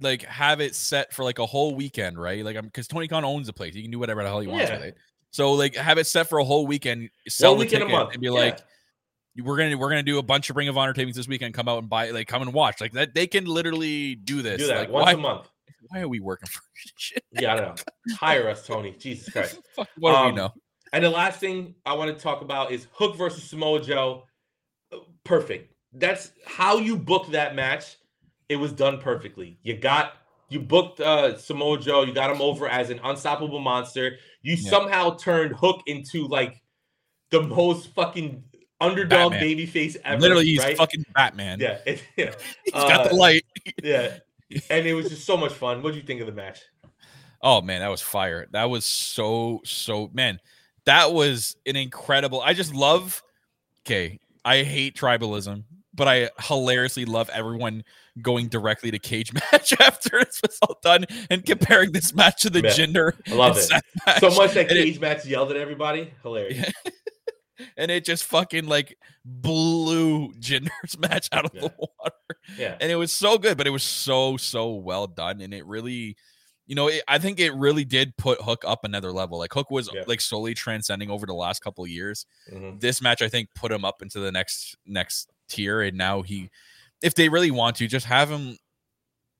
like have it set for like a whole weekend, right? Like I'm because Tony Khan owns the place. He can do whatever the hell he wants Yeah. with it. So like have it set for a whole weekend, sell One the weekend a ticket, month. and be Yeah. like, we're gonna we're gonna do a bunch of Ring of Honor tapings this weekend. Come out and buy like come and watch. Like that they can literally do this. do that like once why, a month. why are we working for [laughs] shit? Yeah, I don't know. Hire us, Tony. Jesus Christ. [laughs] Fuck, what do Um, we know? And the last thing I want to talk about is Hook versus Samoa Joe. Perfect. That's how you book that match. It was done perfectly. You got you booked uh Samoa Joe, you got him over as an unstoppable monster. You Yeah. somehow turned Hook into like the most fucking underdog Batman. babyface ever. Literally, he's right? fucking Batman. yeah, it, [laughs] yeah, [laughs] he's got the uh, light. [laughs] yeah. And it was just so much fun. What do you think of the match? Oh man, that was fire. That was so so man. That was an incredible. I just love. Okay, I hate tribalism, but I hilariously love everyone going directly to cage match after it's all done and comparing this match to the Yeah, Jinder. I love it. So much that And it- cage match yelled at everybody. Hilarious. And it just fucking like blew Jinder's [laughs] match out of Yeah. the water. Yeah. And it was so good, but it was so so well done, and it really. You know, it, I think it really did put Hook up another level. Like Hook was Yeah. like slowly transcending over the last couple of years, Mhm. this match I think put him up into the next next tier and now he if they really want to just have him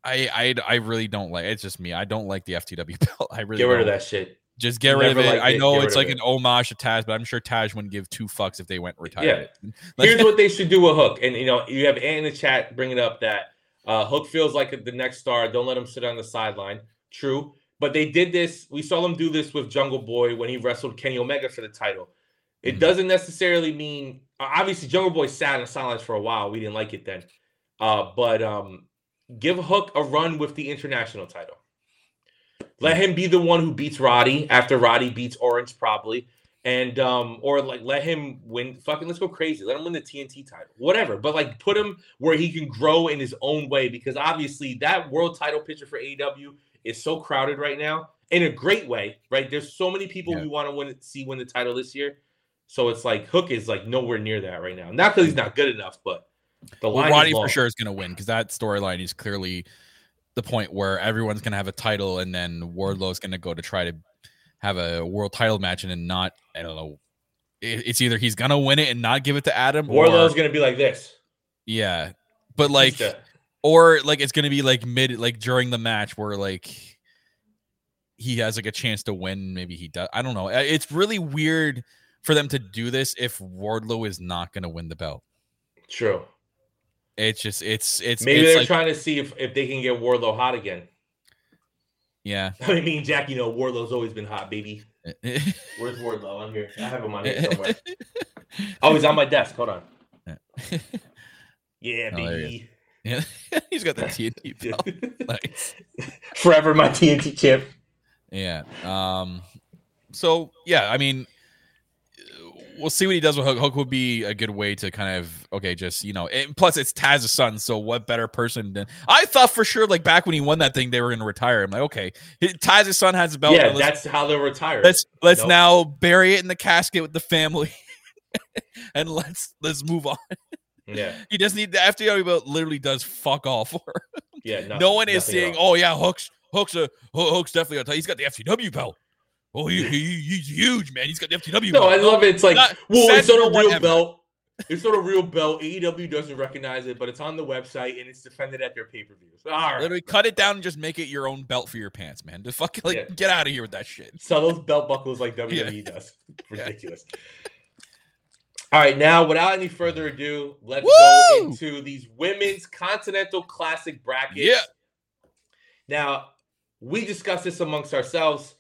I I I really don't like it's just me. I don't like the FTW [laughs] belt. I really Get rid of don't. that shit. Just get rid of it. liked I know it's like of an homage to Taz, but I'm sure Taz wouldn't give two fucks if they went retired. [laughs] Yeah. Here's what [laughs] they should do with Hook. And you know, you have Ant in the chat bringing up that uh, Hook feels like the next star. Don't let him sit on the sideline. True. But they did this. We saw them do this with Jungle Boy when he wrestled Kenny Omega for the title. It Mhm. doesn't necessarily mean obviously Jungle Boy sat in silence for a while. We didn't like it then. Uh, but um, give Hook a run with the international title. Let him be the one who beats Roddy after Roddy beats Orange, probably. And um, or like let him win fucking let's go crazy. Let him win the TNT title. Whatever. But like put him where he can grow in his own way because obviously that world title picture for AEW is so crowded right now in a great way, right? There's so many people Yeah. we want to win see win the title this year. So it's like Hook is like nowhere near that right now. Not because he's not good enough, but the Well, line Roddy is for sure is going to win because that storyline is clearly the point where everyone's going to have a title, and then Wardlow's going to go to try to have a world title match, and then not. I don't know. It- It's either he's going to win it and not give it to Adam, Wardlow's or gonna be like this. yeah, but like, or like it's going to be like mid, like during the match where like he has like a chance to win. Maybe he does. I don't know. It's really weird for them to do this if Wardlow is not going to win the belt. true. It's just it's it's Maybe it's they're like, trying to see if, if they can get Wardlow hot again. yeah. [laughs] I mean, Jack, you know, Wardlow's always been hot, baby. [laughs] Where's Wardlow? I'm here. I have him on here [laughs] somewhere. Oh, he's on my desk. Hold on. Yeah, Oh, there he baby. yeah, he's got the TNT belt. Nice. Forever my TNT chip. Yeah. Um. So yeah, I mean, we'll see what he does with Hook. Hook would be a good way to kind of okay, just you know. And plus, it's Taz's son, so what better person than I thought for sure. Like back when he won that thing, they were going to retire. I'm like, okay, Taz's son has a belt. yeah, that's how they're retired. let's let's Nope. now bury it in the casket with the family, [laughs] and let's let's move on. yeah, [laughs] He doesn't need the FTW belt. Literally does fuck all for. him. yeah. no nothing- one is saying, "Oh yeah, Hook's Hook's a Ho- Hook's definitely a he's got the FTW belt. Oh, he, he he's huge, man. He's got the FTW No, belt." I love it. It's like, Not- well, it's not a real ever. belt. It's not a real belt. AEW doesn't recognize it, but it's on the website and it's defended at their pay per views. All right. Literally, cut it down and just make it your own belt for your pants, man. Just fucking like Yeah. get out of here with that shit. Sell those belt buckles like WWE [laughs] Yeah. does. [laughs] Yeah. Ridiculous. All right, now without any further ado, let's go into these women's Continental Classic brackets. Yeah. Now, we discussed this amongst ourselves.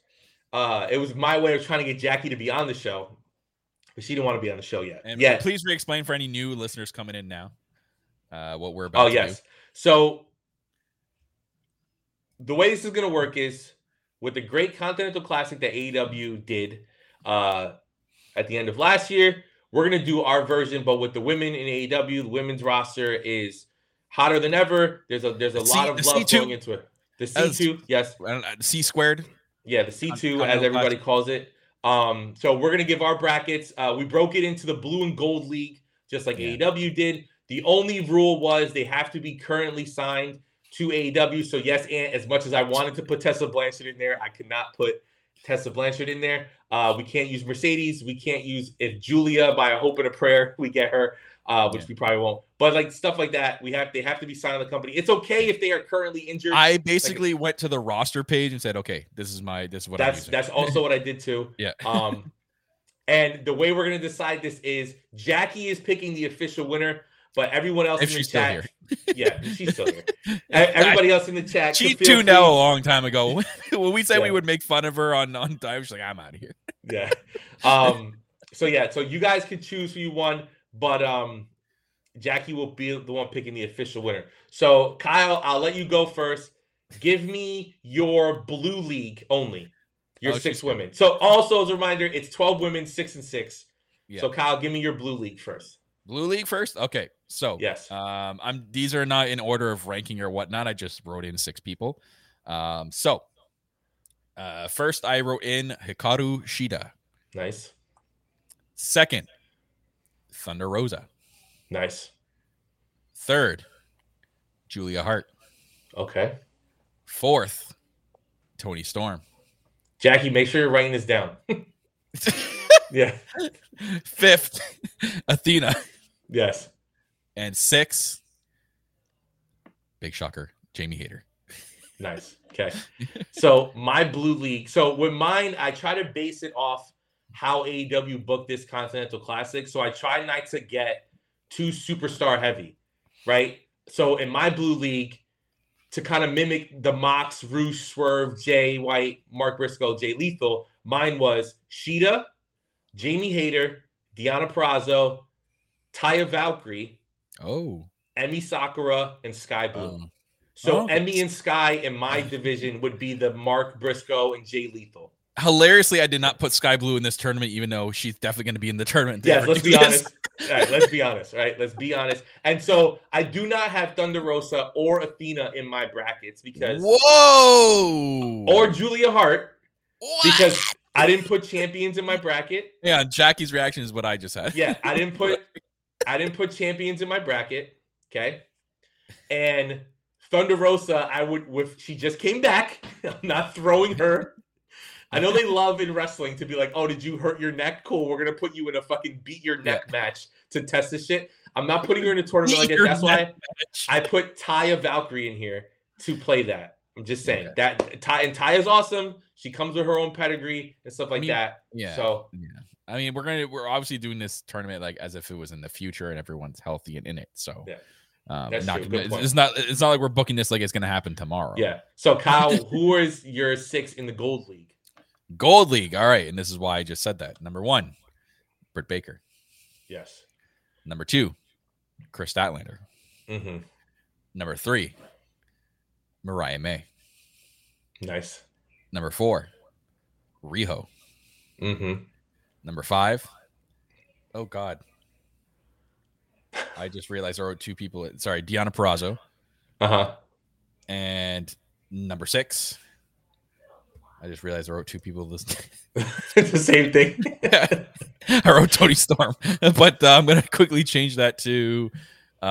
Uh, it was my way of trying to get Jackie to be on the show, but she didn't want to be on the show yet. And yeah. please re-explain for any new listeners coming in now, uh, what we're about. Oh yes. do. So the way this is going to work is with the Great Continental Classic that AEW did uh, at the end of last year. We're going to do our version, but with the women in AEW, the women's roster is hotter than ever. There's a there's a The lot C- of love C2. going into it. The C two, yes, I C squared. Yeah, the C two Con- as everybody calls it. Um, so we're gonna give our brackets. Uh, we broke it into the blue and gold league, just like Yeah. AEW did. The only rule was they have to be currently signed to AEW. So yes, and as much as I wanted to put Tessa Blanchard in there, I could not put Tessa Blanchard in there. Uh, we can't use Mercedes. We can't use if Giulia by a hope and a prayer [laughs] we get her, uh, which Yeah. we probably won't. But like stuff like that, we have they have to be signed to the company. It's okay if they are currently injured. I basically went to the roster page and said, "Okay, this is my this is what I'm that's using." that's also what I did too. [laughs] yeah. Um, and the way we're gonna decide this is Jackie is picking the official winner, but everyone else If in the she's still chat, here. yeah, she's still here. [laughs] Everybody else in the chat, She tuned out a long time ago. [laughs] when we said we would make fun of her on on time, she's like, "I'm out of here." Yeah. Um. So yeah. So you guys can choose who you want, but um, Jackie will be the one picking the official winner. So Kyle, I'll let you go first. Give me your blue league only. Your Oh, six women. So also as a reminder, it's twelve women, six and six. Yeah. So Kyle, give me your blue league first. Blue League first. Okay, so Yes. um, I'm these are not in order of ranking or whatnot. I just wrote in six people. Um, so uh, first I wrote in Hikaru Shida. Nice. Second, Thunder Rosa. Nice. Third, Julia Hart. Okay. Fourth, Toni Storm. Jackie, make sure you're writing this down. [laughs] yeah. Fifth, Athena. Yes. And six, big shocker, Jamie Hayter. Nice. Okay. So my blue league. So with mine, I try to base it off how AEW booked this Continental Classic. So I try not to get too superstar heavy, right? So in my blue league, to kind of mimic the Mox, Rush, Swerve, Jay White, Mark Briscoe, Jay Lethal, mine was Shida, Jamie Hayter, Deonna Purrazzo, Taya Valkyrie, Oh. Emi Sakura, and Skye Blue. Um, So Oh. Emi and Skye in my [laughs] division would be the Mark Briscoe and Jay Lethal. Hilariously, I did not put Skye Blue in this tournament, even though she's definitely going to be in the tournament. Yes, let's be [laughs] honest. All right, let's be honest, right? Let's be honest. And so I do not have Thunder Rosa or Athena in my brackets because Whoa. or Julia Hart What? because I didn't put champions in my bracket. yeah, Jackie's reaction is what I just had. Yeah, I didn't put [laughs] I didn't put champions in my bracket. Okay. And Thunder Rosa, I would with she just came back. [laughs] I'm not throwing her. I know they love in wrestling to be like, oh, did you hurt your neck? Cool, we're gonna put you in a fucking beat your neck match to test this shit. I'm not putting her in a tournament like that. That's why match. I put Taya Valkyrie in here to play that. I'm just saying Okay. that Ty and Taya's awesome. She comes with her own pedigree and stuff like mean, that. yeah. So Yeah. I mean, we're gonna we're obviously doing this tournament like as if it was in the future and everyone's healthy and in it. So Yeah. um, That's not true. gonna- Good it's, it's not it's not like we're booking this like it's gonna happen tomorrow. yeah. So Kyle, [laughs] who is your six in the gold league? Gold League. All right, and this is why I just said that. Number one, Britt Baker. Yes. Number two, Kris Statlander. Mm-hmm. Number three, Mariah May. Nice. Number four, Riho. Mm-hmm. Number five, oh God. I just realized I wrote two people. Sorry, Deonna Purrazzo. Uh-huh. And number six, I just realized I wrote two people this. it's [laughs] [laughs] the same thing. I wrote Toni Storm, [laughs] but uh, I'm gonna quickly change that to uh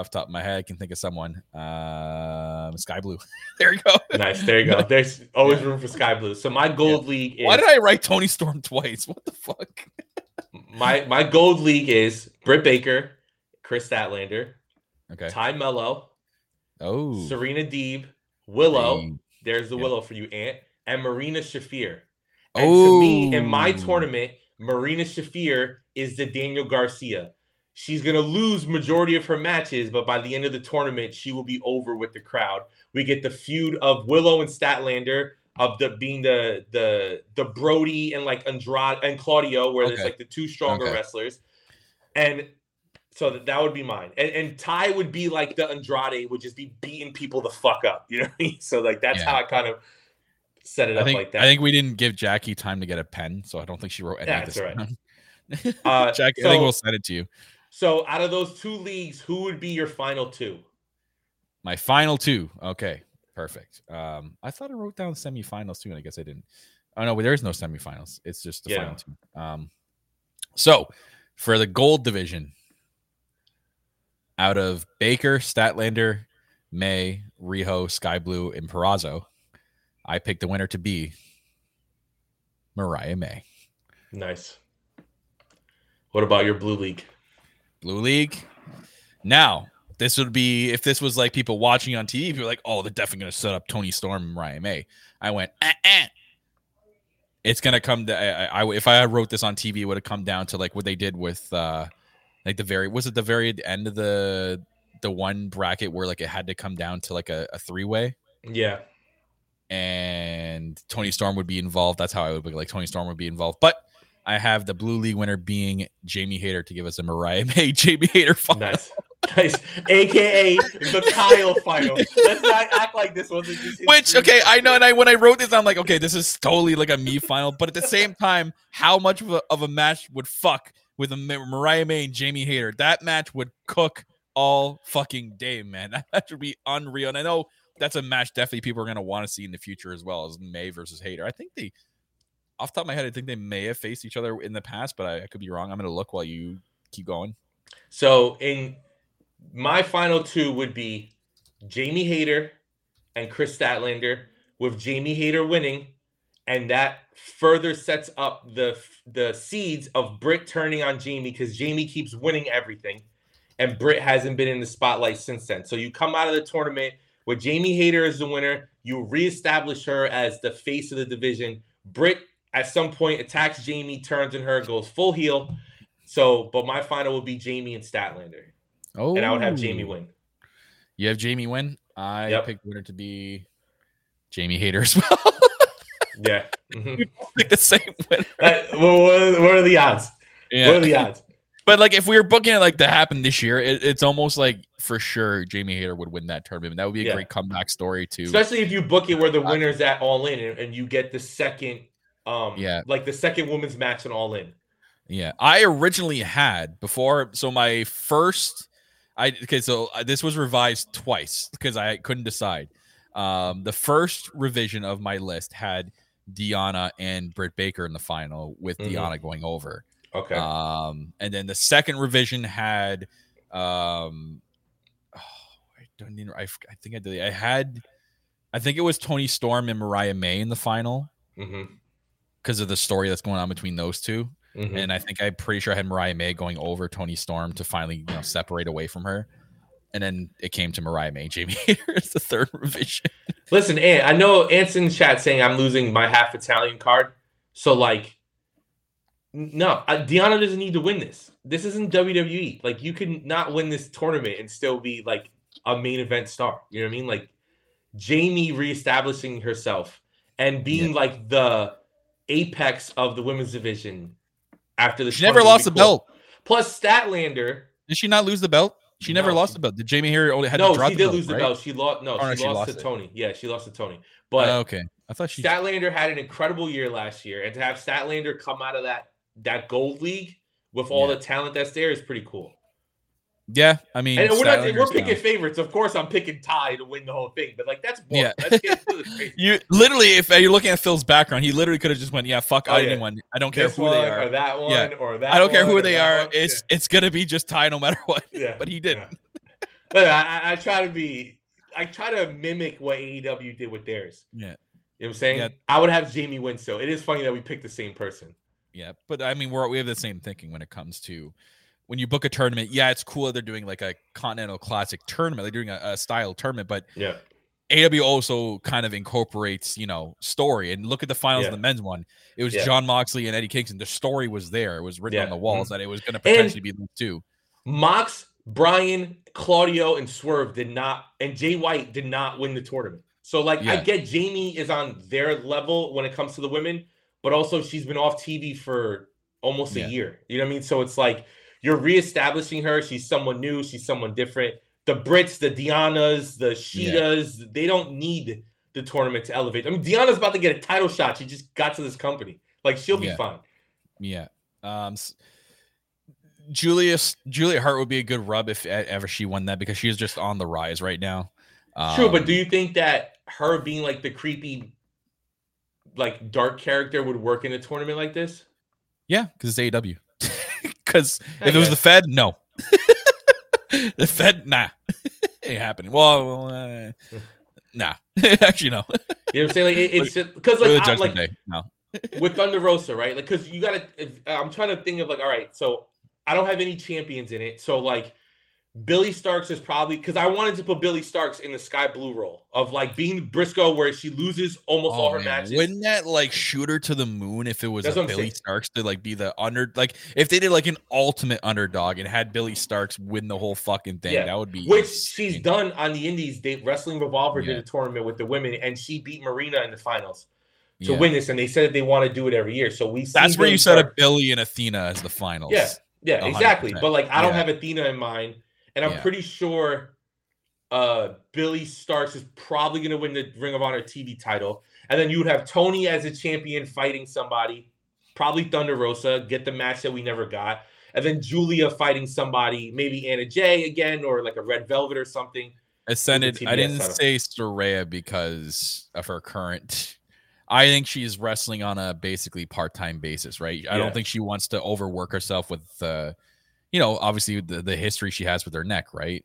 off the top of my head. I can think of someone. Um, Skye Blue. there you go. nice. There you go. There's always room for Skye Blue. So my gold league is Why did I write Toni Storm twice? What the fuck? my my gold league is Britt Baker, Kris Statlander, Okay. Tay Melo, Oh, Serena Deeb, Willow. There's the Yeah. Willow for you, Ant, and Marina Shafir. And to me, in my Oh. tournament, Marina Shafir is the Daniel Garcia. She's gonna lose majority of her matches, but by the end of the tournament, she will be over with the crowd. We get the feud of Willow and Statlander of the being the the the Brody and like Andrade and Claudio, where there's like the two stronger Okay. wrestlers, and so that, that would be mine. And and Ty would be like the Andrade, would just be beating people the fuck up. You know what I mean? [laughs] So like that's Yeah. how I kind of set it I up think like that. I think we didn't give Jackie time to get a pen, so I don't think she wrote any Yeah, of this. that's right. Uh, [laughs] Jackie, I think we'll send it to you. So out of those two leagues, who would be your final two? My final two. Okay, perfect. Um, I thought I wrote down semifinals too, and I guess I didn't. Oh no, but there is no semifinals. It's just the Yeah. final two. Um, so for the gold division, out of Baker, Statlander, May, Riho, Skye Blue, and Purrazzo, I picked the winner to be Mariah May. Nice. What about your blue league? Blue League. Now, this would be if this was like people watching on TV, people like, oh, they're definitely going to set up Toni Storm and Ryan May. I went, uh-uh. it's going to come to, I, I, if I wrote this on TV, it would have come down to like what they did with, uh, like the very, was it the very end of the, the one bracket where like it had to come down to like a, a three way Yeah. And Toni Storm would be involved. That's how I would be like Toni Storm would be involved. But I have the Blue League winner being Jamie Hayter to give us a Mariah [laughs] May Jamie Hayter final. Nice. nice. AKA the [laughs] Kyle final. Let's not act like this wasn't just Which okay, I know, and I when I wrote this, I'm like, okay, this is totally like a me final. But at the same time, how much of a, of a match would fuck with a Ma- Mariah May and Jamie Hayter? That match would cook all fucking day, man. [laughs] That match would be unreal. And I know that's a match definitely people are gonna want to see in the future as well as May versus Hayter. I think they, off the top of my head, I think they may have faced each other in the past, but I, I could be wrong. I'm gonna look while you keep going. So in my final two would be Jamie Hayter and Chris Statlander, with Jamie Hayter winning, and that further sets up the the seeds of Britt turning on Jamie because Jamie keeps winning everything, and Britt hasn't been in the spotlight since then. So you come out of the tournament with Jamie Hayter is the winner, you reestablish her as the face of the division. Britt at some point attacks Jamie, turns on her, goes full heel. So, but my final will be Jamie and Statlander. Oh, And I would have Jamie win. You have Jamie win. I Yep. picked winner to be Jamie Hayter as well. [laughs] Yeah. Mhm. Pick the same winner. What, are, what are the odds? What are the odds? But like, if we were booking it like to happen this year, it, it's almost like for sure Jamie Hayter would win that tournament. That would be a Yeah. great comeback story too. Especially if you book it where the winner's at All In and, and you get the second, um, Yeah. like the second women's match in All In. Yeah, I originally had before. So my first, I okay. So uh, this was revised twice because I couldn't decide. Um, the first revision of my list had Deonna and Britt Baker in the final, with Mhm. Deonna going over. Okay. Um, and then the second revision had, um, oh, I don't even. I think I did. I had, I think it was Toni Storm and Mariah May in the final because of the story that's going on between those 2 hmm and I think I'm pretty sure I had Mariah May going over Toni Storm to finally you know separate away from her, and then it came to Mariah May. [laughs] Jamie Hayter is the third revision. Listen, Ant, I know Ant's in chat saying I'm losing my half Italian card. So, like, no, uh, Deonna doesn't need to win this. This isn't WWE. Like, you can not win this tournament and still be like a main event star. You know what I mean? Like, Jamie reestablishing herself and being like the apex of the women's division after the She never lost the would be cool. belt. Plus, Statlander. Did she not lose the belt? She never No, lost she- the belt. Did Jamie Hayter only had no, to drop she the did belt, lose the belt. She lost. No, Oh, no, she, she lost, lost to it. Toni. Yeah, she lost to Toni. But Oh, okay, I thought she. Statlander had an incredible year last year, and to have Statlander come out of that that gold league with all Yeah. the talent that's there is pretty cool. yeah, I mean, And we're not we're picking favorites. Of course, I'm picking Ty to win the whole thing, but like that's boring. Yeah. [laughs] Let's get the. [laughs] You literally, if uh, you're looking at Phil's background, he literally could have just went, "Yeah, fuck Oh, yeah. anyone. I don't care This who one they or are. that one Yeah. or that. I don't care who they are. one. It's it's gonna be just Ty no matter what." yeah. [laughs] But he didn't. Yeah. But I, I- try to be. I try to mimic what AEW did with theirs. Yeah. You know what I'm saying? Yeah. I would have Jamie win. So it is funny that we picked the same person. Yeah, but I mean, we're we have the same thinking when it comes to when you book a tournament. Yeah, it's cool that they're doing like a Continental Classic tournament. They're doing a, a style tournament, but Yeah. AW also kind of incorporates, you know, story. And look at the finals Yeah. of the men's one. It was Yeah. Jon Moxley and Eddie Kingston. The story was there. It was written on the walls Mhm. that it was going to And- potentially be those two. Mox, Bryan, Claudio, and Swerve did not, and Jay White did not win the tournament. So, like, I get Jamie is on their level when it comes to the women, but also she's been off TV for almost Yeah. a year. You know what I mean? So it's like you're reestablishing her. She's someone new. She's someone different. The Brits, the Deonnas, the Shidas, they don't need the tournament to elevate. I mean, Deonna's about to get a title shot. She just got to this company. Like, she'll be Yeah. fine. Yeah. Um, Julius Julia Hart would be a good rub if ever she won that because she's just on the rise right now. True, but Um, do you think that her being like the creepy, like dark character would work in a tournament like this? Yeah, because it's AEW. Because [laughs] if it was the. Fed, no. [laughs] the Fed, nah, [laughs] ain't happening. Well, uh, nah, actually no. You know what I'm saying? Like it, it's because like, I, like Day, no. with Thunder Rosa, right? Like because you gotta. If, I'm trying to think of like, all right, so I don't have any champions in it, so like Billie Starkz is probably because I wanted to put Billie Starkz in the Skye Blue role of like being Briscoe, where she loses almost all Oh, her man. matches. Wouldn't that like shoot her to the moon if it was a Billy saying. Starks to like be the under like if they did like an ultimate underdog and had Billie Starkz win the whole fucking thing, Yeah. that would be Which she's done on the Indies. They Wrestling Revolver Yeah. did a tournament with the women, and she beat Marina in the finals. to Yeah. win this, and they said that they want to do it every year. So we That's where Billy you set up Billy and Athena as the finals. Yeah, yeah, 100%. exactly. But like, I don't have Athena in mind, and I'm Yeah. pretty sure uh Billie Starkz is probably going to win the Ring of Honor TV title, and then you would have Toni as a champion fighting somebody, probably Thunder Rosa, get the match that we never got, and then Julia fighting somebody, maybe Anna Jay again, or like a Red Velvet or something. Ascended. I didn't title. say Saraya because of her current. I think she's wrestling on a basically part time basis, right? I Yeah. don't think she wants to overwork herself with, uh, you know, obviously the, the history she has with her neck, right?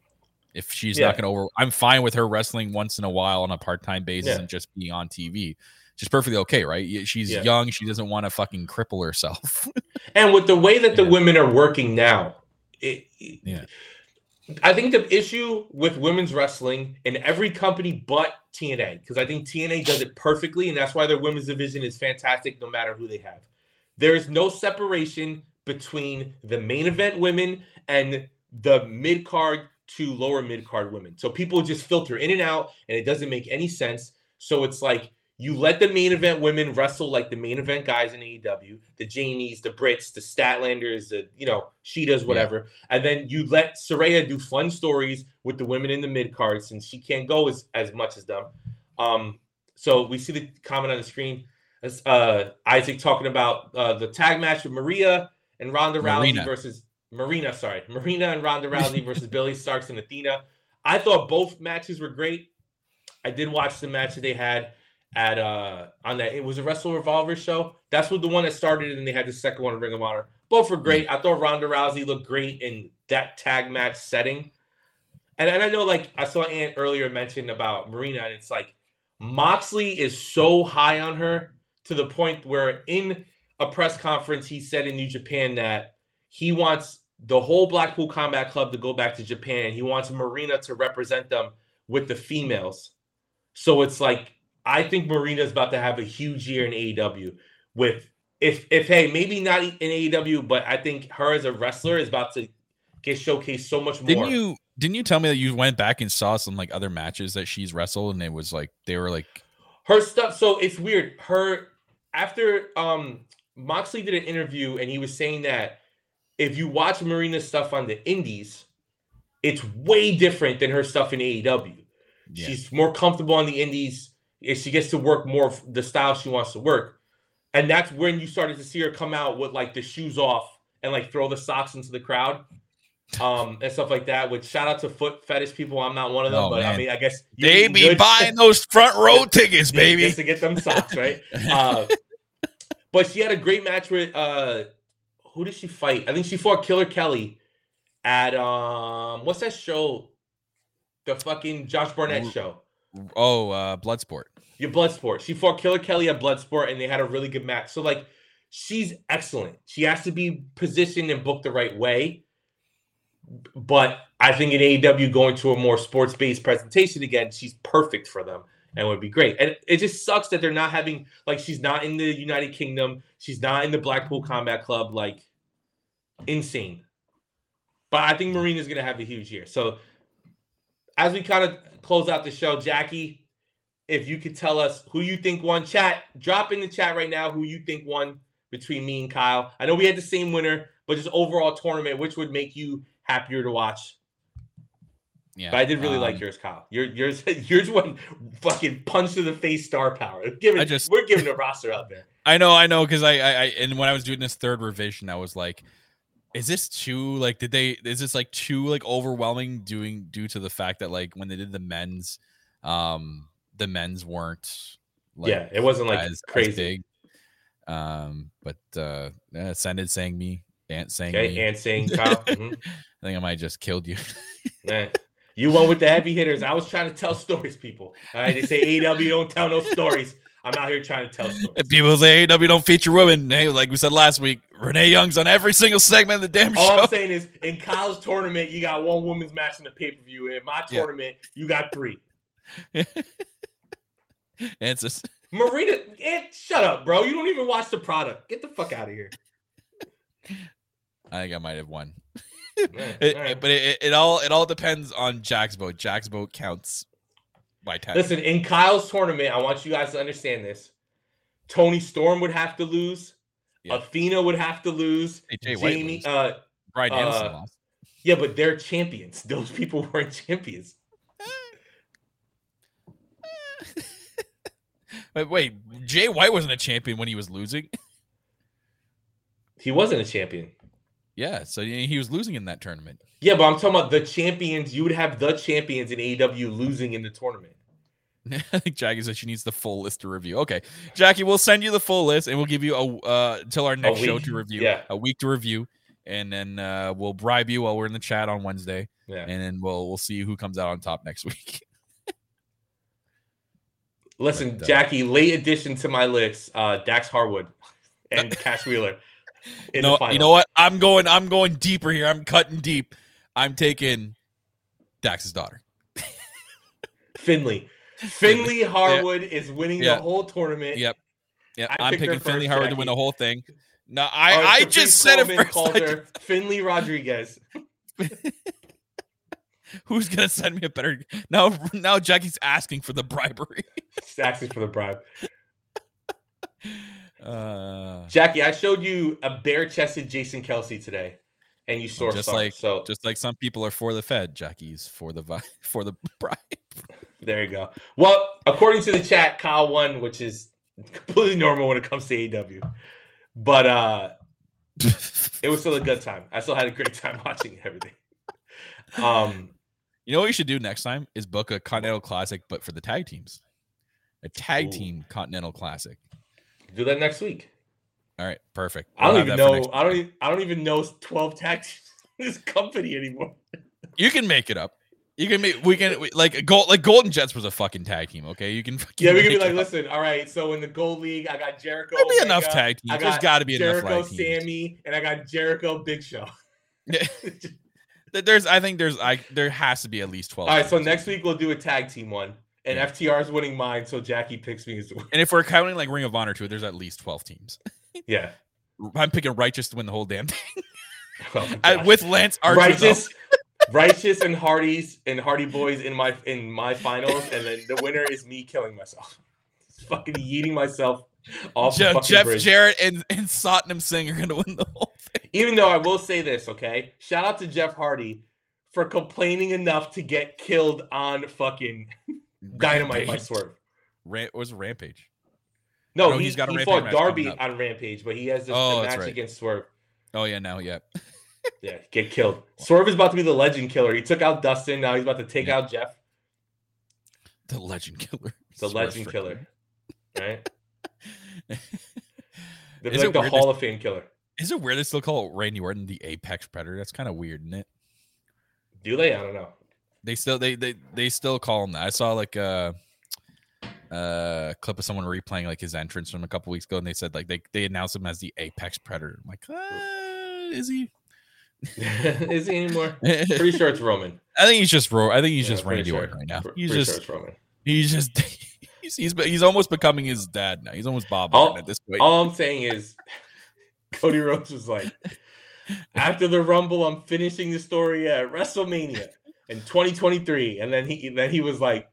If she's Yeah. not going to over, I'm fine with her wrestling once in a while on a part time basis Yeah. and just being on TV. She's perfectly okay, right? She's Yeah. young. She doesn't want to fucking cripple herself. [laughs] And with the way that the women are working now, it, it- Yeah. I think the issue with women's wrestling in every company but TNA, because I think TNA does it perfectly, and that's why their women's division is fantastic no matter who they have. There is no separation between the main event women and the mid card to lower mid card women. So people just filter in and out, and it doesn't make any sense. So it's like you let the main event women wrestle like the main event guys in AEW, the Jamies, the Brits, the Statlanders, the you know Shidas, whatever, and then you let Saraya do fun stories with the women in the mid card since she can't go as, as much as them. Um, so we see the comment on the screen. Uh, Isaac talking about uh, the tag match with Maria and Ronda Marina. Rousey versus Marina, sorry, Marina and Ronda Rousey versus [laughs] Billie Starkz and Athena. I thought both matches were great. I did watch the match that they had at uh on that it was a Wrestle Revolver show. That's what the one that started, and they had the second one in Ring of Honor. Both were great. I thought Ronda Rousey looked great in that tag match setting. And, and I know, like I saw Ant earlier mention about Marina, and it's like Moxley is so high on her to the point where in a press conference he said in New Japan that he wants the whole Blackpool Combat Club to go back to Japan. He wants Marina to represent them with the females. So it's like I think Marina is about to have a huge year in AEW with if if hey maybe not in AEW, but I think her as a wrestler is about to get showcased so much more. didn't you? Didn't you tell me that you went back and saw some like other matches that she's wrestled and it was like they were like her stuff so it's weird her after um moxley did an interview and he was saying that if you watch marina's stuff on the indies it's way different than her stuff in aew yeah. she's more comfortable on the indies she gets to work more of the style she wants to work and that's when you started to see her come out with like the shoes off and like throw the socks into the crowd um and stuff like that which shout out to foot fetish people i'm not one of them Oh, but i mean i guess they be good. buying those front row [laughs] tickets, baby. just to get them socks, right? [laughs] Uh, but she had a great match with uh, who did she fight? I think she fought Killer Kelly at um, what's that show? The fucking Josh Barnett show. oh, uh, Bloodsport. Your Bloodsport. She fought Killer Kelly at Bloodsport, and they had a really good match. So like, she's excellent. She has to be positioned and booked the right way. But I think in AEW going to a more sports based presentation again, she's perfect for them and would be great. And it just sucks that they're not having like she's not in the United Kingdom, she's not in the Blackpool Combat Club, like insane. But I think Marina's gonna have a huge year. So as we kind of close out the show, Jackie, if you could tell us who you think won, chat, drop in the chat right now who you think won between me and Kyle. I know we had the same winner, but just overall tournament, which would make you happier to watch? Yeah, But I did really like um, yours, Kyle. Your yours [laughs] yours one fucking punch to the face star power. Giving I just- we're giving a roster out there. [laughs] I know, I know, because I, I, I, and when I was doing this third revision, I was like, is this too like? Did they? Is this like too like overwhelming? Doing due to the fact that like when they did the men's, um, the men's weren't. Like, yeah, it wasn't like as, as crazy. big. Um, but uh, uh Sended saying me, Ant saying Okay, me. and saying [laughs] Kyle. mhm. I think I might have just killed you. Yeah. You won with the heavy hitters. I was trying to tell stories, people. All right, they say AW don't tell no stories. I'm out here trying to tell stories. If people say AW don't feature women, hey, like we said last week, Renee Young's on every single segment of the damn All show. All I'm saying is, in college tournament, you got one women's match in the pay per view. In my Yeah. tournament, you got three. [laughs] Just Marina, eh, shut up, bro. You don't even watch the product. Get the fuck out of here. I think I might have won. [laughs] It- all right. it- but it, it all it all depends on Jack's vote. Jack's vote counts by ten. Listen, in Kyle's tournament, I want you guys to understand this. Toni Storm would have to lose. Yeah. Athena would have to lose. White Jamie, uh, Bryan uh, lost. yeah, but they're champions. Those people [laughs] weren't champions. But [laughs] wait, Jay White wasn't a champion when he was losing. He wasn't a champion. Yeah, so he was losing in that tournament. Yeah, but I'm talking about the champions. You would have the champions in AEW losing in the tournament. [laughs] I think Jackie said she needs the full list to review. Okay, Jackie, we'll send you the full list and we'll give you a uh until our next show to review. Yeah. A week to review, and then uh, we'll bribe you while we're in the chat on Wednesday, Yeah. and then we'll we'll see who comes out on top next week. [laughs] Listen, But, uh, Jackie, late addition to my list, uh, Dax Harwood and Cash Wheeler. [laughs] in the no, final. you know what? I'm going. I'm going deeper here. I'm cutting deep. I'm taking Dax's daughter. [laughs] Finley. Finley Harwood is winning Yeah. the whole tournament. Yep. Yeah, I I'm picking Finley first, Howard to win the whole thing. No, I I just said it Coleman first. called I her Finley Rodriguez. [laughs] Who's gonna send me a better now? Now Jackie's asking for the bribery. Asking for the bribe. Uh, Jackie, I showed you a bare-chested Jason Kelce today, and you sourced just like so just like some people are for the Fed, Jackie's for the vi- [laughs] for the bribe. there you go. Well, according to the chat, Kyle won, which is completely normal when it comes to AEW. But uh [laughs] it was still a good time. I still had a great time [laughs] watching everything. Um You know what you should do next time is book a Continental Classic, but for the tag teams, a tag Ooh. team Continental Classic. Do that next week. All right, perfect. I don't even have that for know. I don't. Even, I don't even know twelve tag [laughs] this company anymore. You can make it up. You can make. We can we, like gold. Like Golden Jets was a fucking tag team. Okay, you can. fucking Yeah, we can be like, up. listen, all right. So in the gold league, I got Jericho. There'll be Omega, enough tag I teams. There's got got to be enough Jericho. Sammy, and I got Jericho Big Show. [laughs] Th- There's, I think there's, I there has to be at least twelve. All right, so next week we'll do a tag team one, and Yeah. FTR is winning mine, so Jackie picks me as the winner. and if we're counting like Ring of Honor too, there's at least twelve teams. [laughs] Yeah, I'm picking Righteous to win the whole damn thing [laughs] Oh I- with Lance Archer. righteous, righteous, and Hardy's and Hardy Boys in my in my finals, and then the winner is me killing myself, fucking yeeting myself off the Je- fucking Jeff bridge. Jarrett and and Satnam Singh are gonna win the whole thing. Even though I will say this, okay, shout out to Jeff Hardy for complaining enough to get killed on fucking Dynamite by Swerve. Ran- was Rampage? No, he, he's got a he fought Darby on Rampage, but he has oh, the, Oh, match right. against Swerve. Oh yeah, now yeah. [laughs] Yeah, get killed. [laughs] Swerve is about to be the legend killer. He took out Dustin. Now he's about to take Yeah. out Jeff, The Legend Killer. [laughs] the Swerve legend killer. Right? They're Is like it the Hall of Fame killer. Is it weird they still call Randy Orton the Apex Predator? That's kind of weird, isn't it? Do they? I don't know. They still they they they still call him that. I saw like a uh clip of someone replaying like his entrance from a couple weeks ago, and they said like they they announced him as the Apex Predator. I'm like, uh, is he? [laughs] is he anymore? [laughs] Pretty sure it's Roman. I think he's just Ro- I think he's Yeah, just Randy sure. Orton right now. He's pretty just sure Roman. he's just [laughs] he's he's he's almost becoming his dad now. He's almost Bob All- at this point. All I'm saying is, Cody Rhodes was like, after the Rumble, I'm finishing the story at WrestleMania in 2023, and then he then he was like,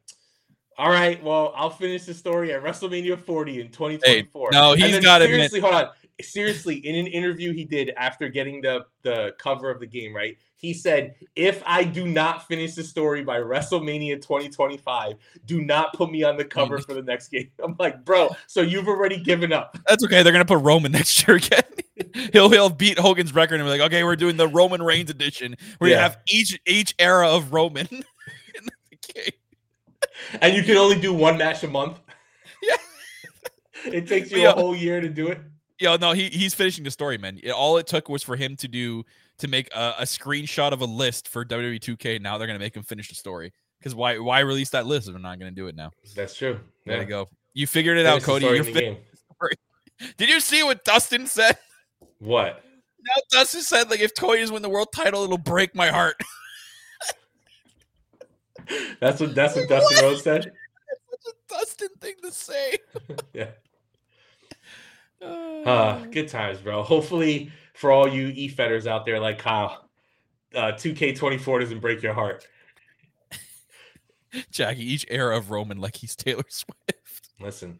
all right, well, I'll finish the story at WrestleMania 40 in 2024. no, And he's gotta admit- seriously, hold on. Seriously, in an interview he did after getting the the cover of the game, right? He said, "If I do not finish the story by WrestleMania 2025, do not put me on the cover for the next game." [laughs] I'm like, "Bro, so you've already given up." That's okay. They're gonna put Roman [laughs] next year again. he'll he'll beat Hogan's record and be like, okay, we're doing the Roman Reigns edition. We're Yeah. gonna have each each era of Roman. [laughs] in the game. And you can only do one match a month. Yeah. it takes you Yeah. a whole year to do it. Yo, no, he he's finishing the story, man. It- all it took was for him to do to make a, a screenshot of a list for WWE 2K. Now they're gonna make him finish the story. Because why why release that list if they're not gonna do it now? That's true. There Yeah. you go. You figured it Finish out, Cody. You're in fin- [laughs] Did you see what Dustin said? What? Now Dustin said like if Cody doesn't win the world title, it'll break my heart. [laughs] That's what that's what Dustin Rhodes said. [laughs] Such a Dustin thing to say. Yeah. Uh, Uh, [sighs] good times, bro. Hopefully, for all you e fetters out there like Kyle, uh, 2K24 doesn't break your heart. [laughs] Jackie, each era of Roman like he's Taylor [laughs] Swift. Listen,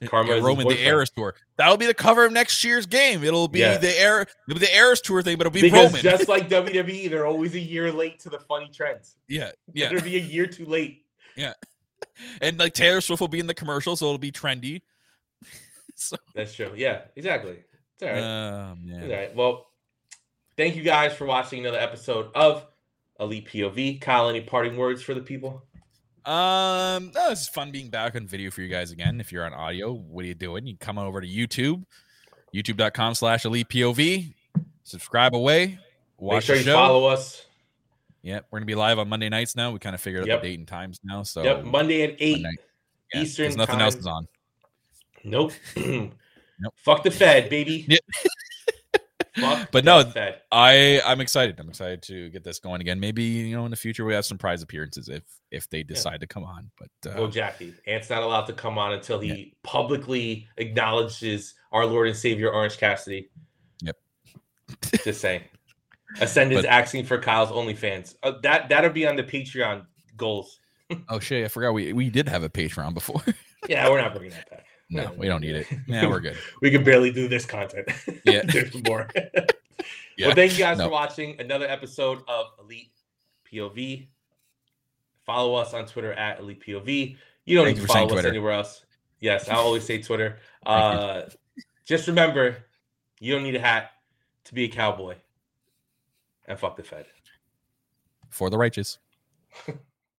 Yeah, Karma is Roman, the. Eras tour. That'll be the cover of next year's game. It'll be Yeah. the air, the Eras tour thing, but it'll be because Roman. just [laughs] like WWE, they're always a year late to the funny trends. yeah, Yeah. yeah. They'll be a year too late. Yeah, and like Taylor Swift will be in the commercial, so it'll be trendy. [laughs] so, That's true. Yeah, exactly. It's all right. oh all right. Well, thank you guys for watching another episode of Elite POV. Kyle, any parting words for the people? Um, no, it's fun being back on video for you guys again. If you're on audio, what are you doing? You come on over to YouTube, youtube.com slash elite POV. subscribe away. Watch Make sure you show. follow us. Yep, we're gonna be live on Monday nights now. We kind of figured out Yep. the date and times now. So yep, Monday at eight Monday. Yeah, Eastern nothing time. else is on. Nope. [clears throat] nope. Fuck the Fed, baby. [laughs] Yeah. Fuck But no, Fed. I I'm excited. I'm excited to get this going again. Maybe you know in the future we have some prize appearances if if they decide to come on. But uh, Well, Jackie, Ant's not allowed to come on until he publicly acknowledges our Lord and Savior Orange Cassidy. Yep. Just saying. Ascendant's But- asking for Kyle's OnlyFans. Uh, that that'll be on the Patreon goals. [laughs] oh shit, I forgot we we did have a Patreon before. Yeah, we're not bringing that back. No, we don't need it. [laughs] Yeah, we're good. [laughs] We can barely do this content. [laughs] Yeah. There's more. Yeah. Well, thank you guys No. for watching another episode of Elite POV. Follow us on Twitter at Elite POV. You don't Thank need you to follow us Twitter. anywhere else. Yes, I always say Twitter. Uh, just remember, you don't need a hat to be a cowboy. And fuck the Fed. For the righteous.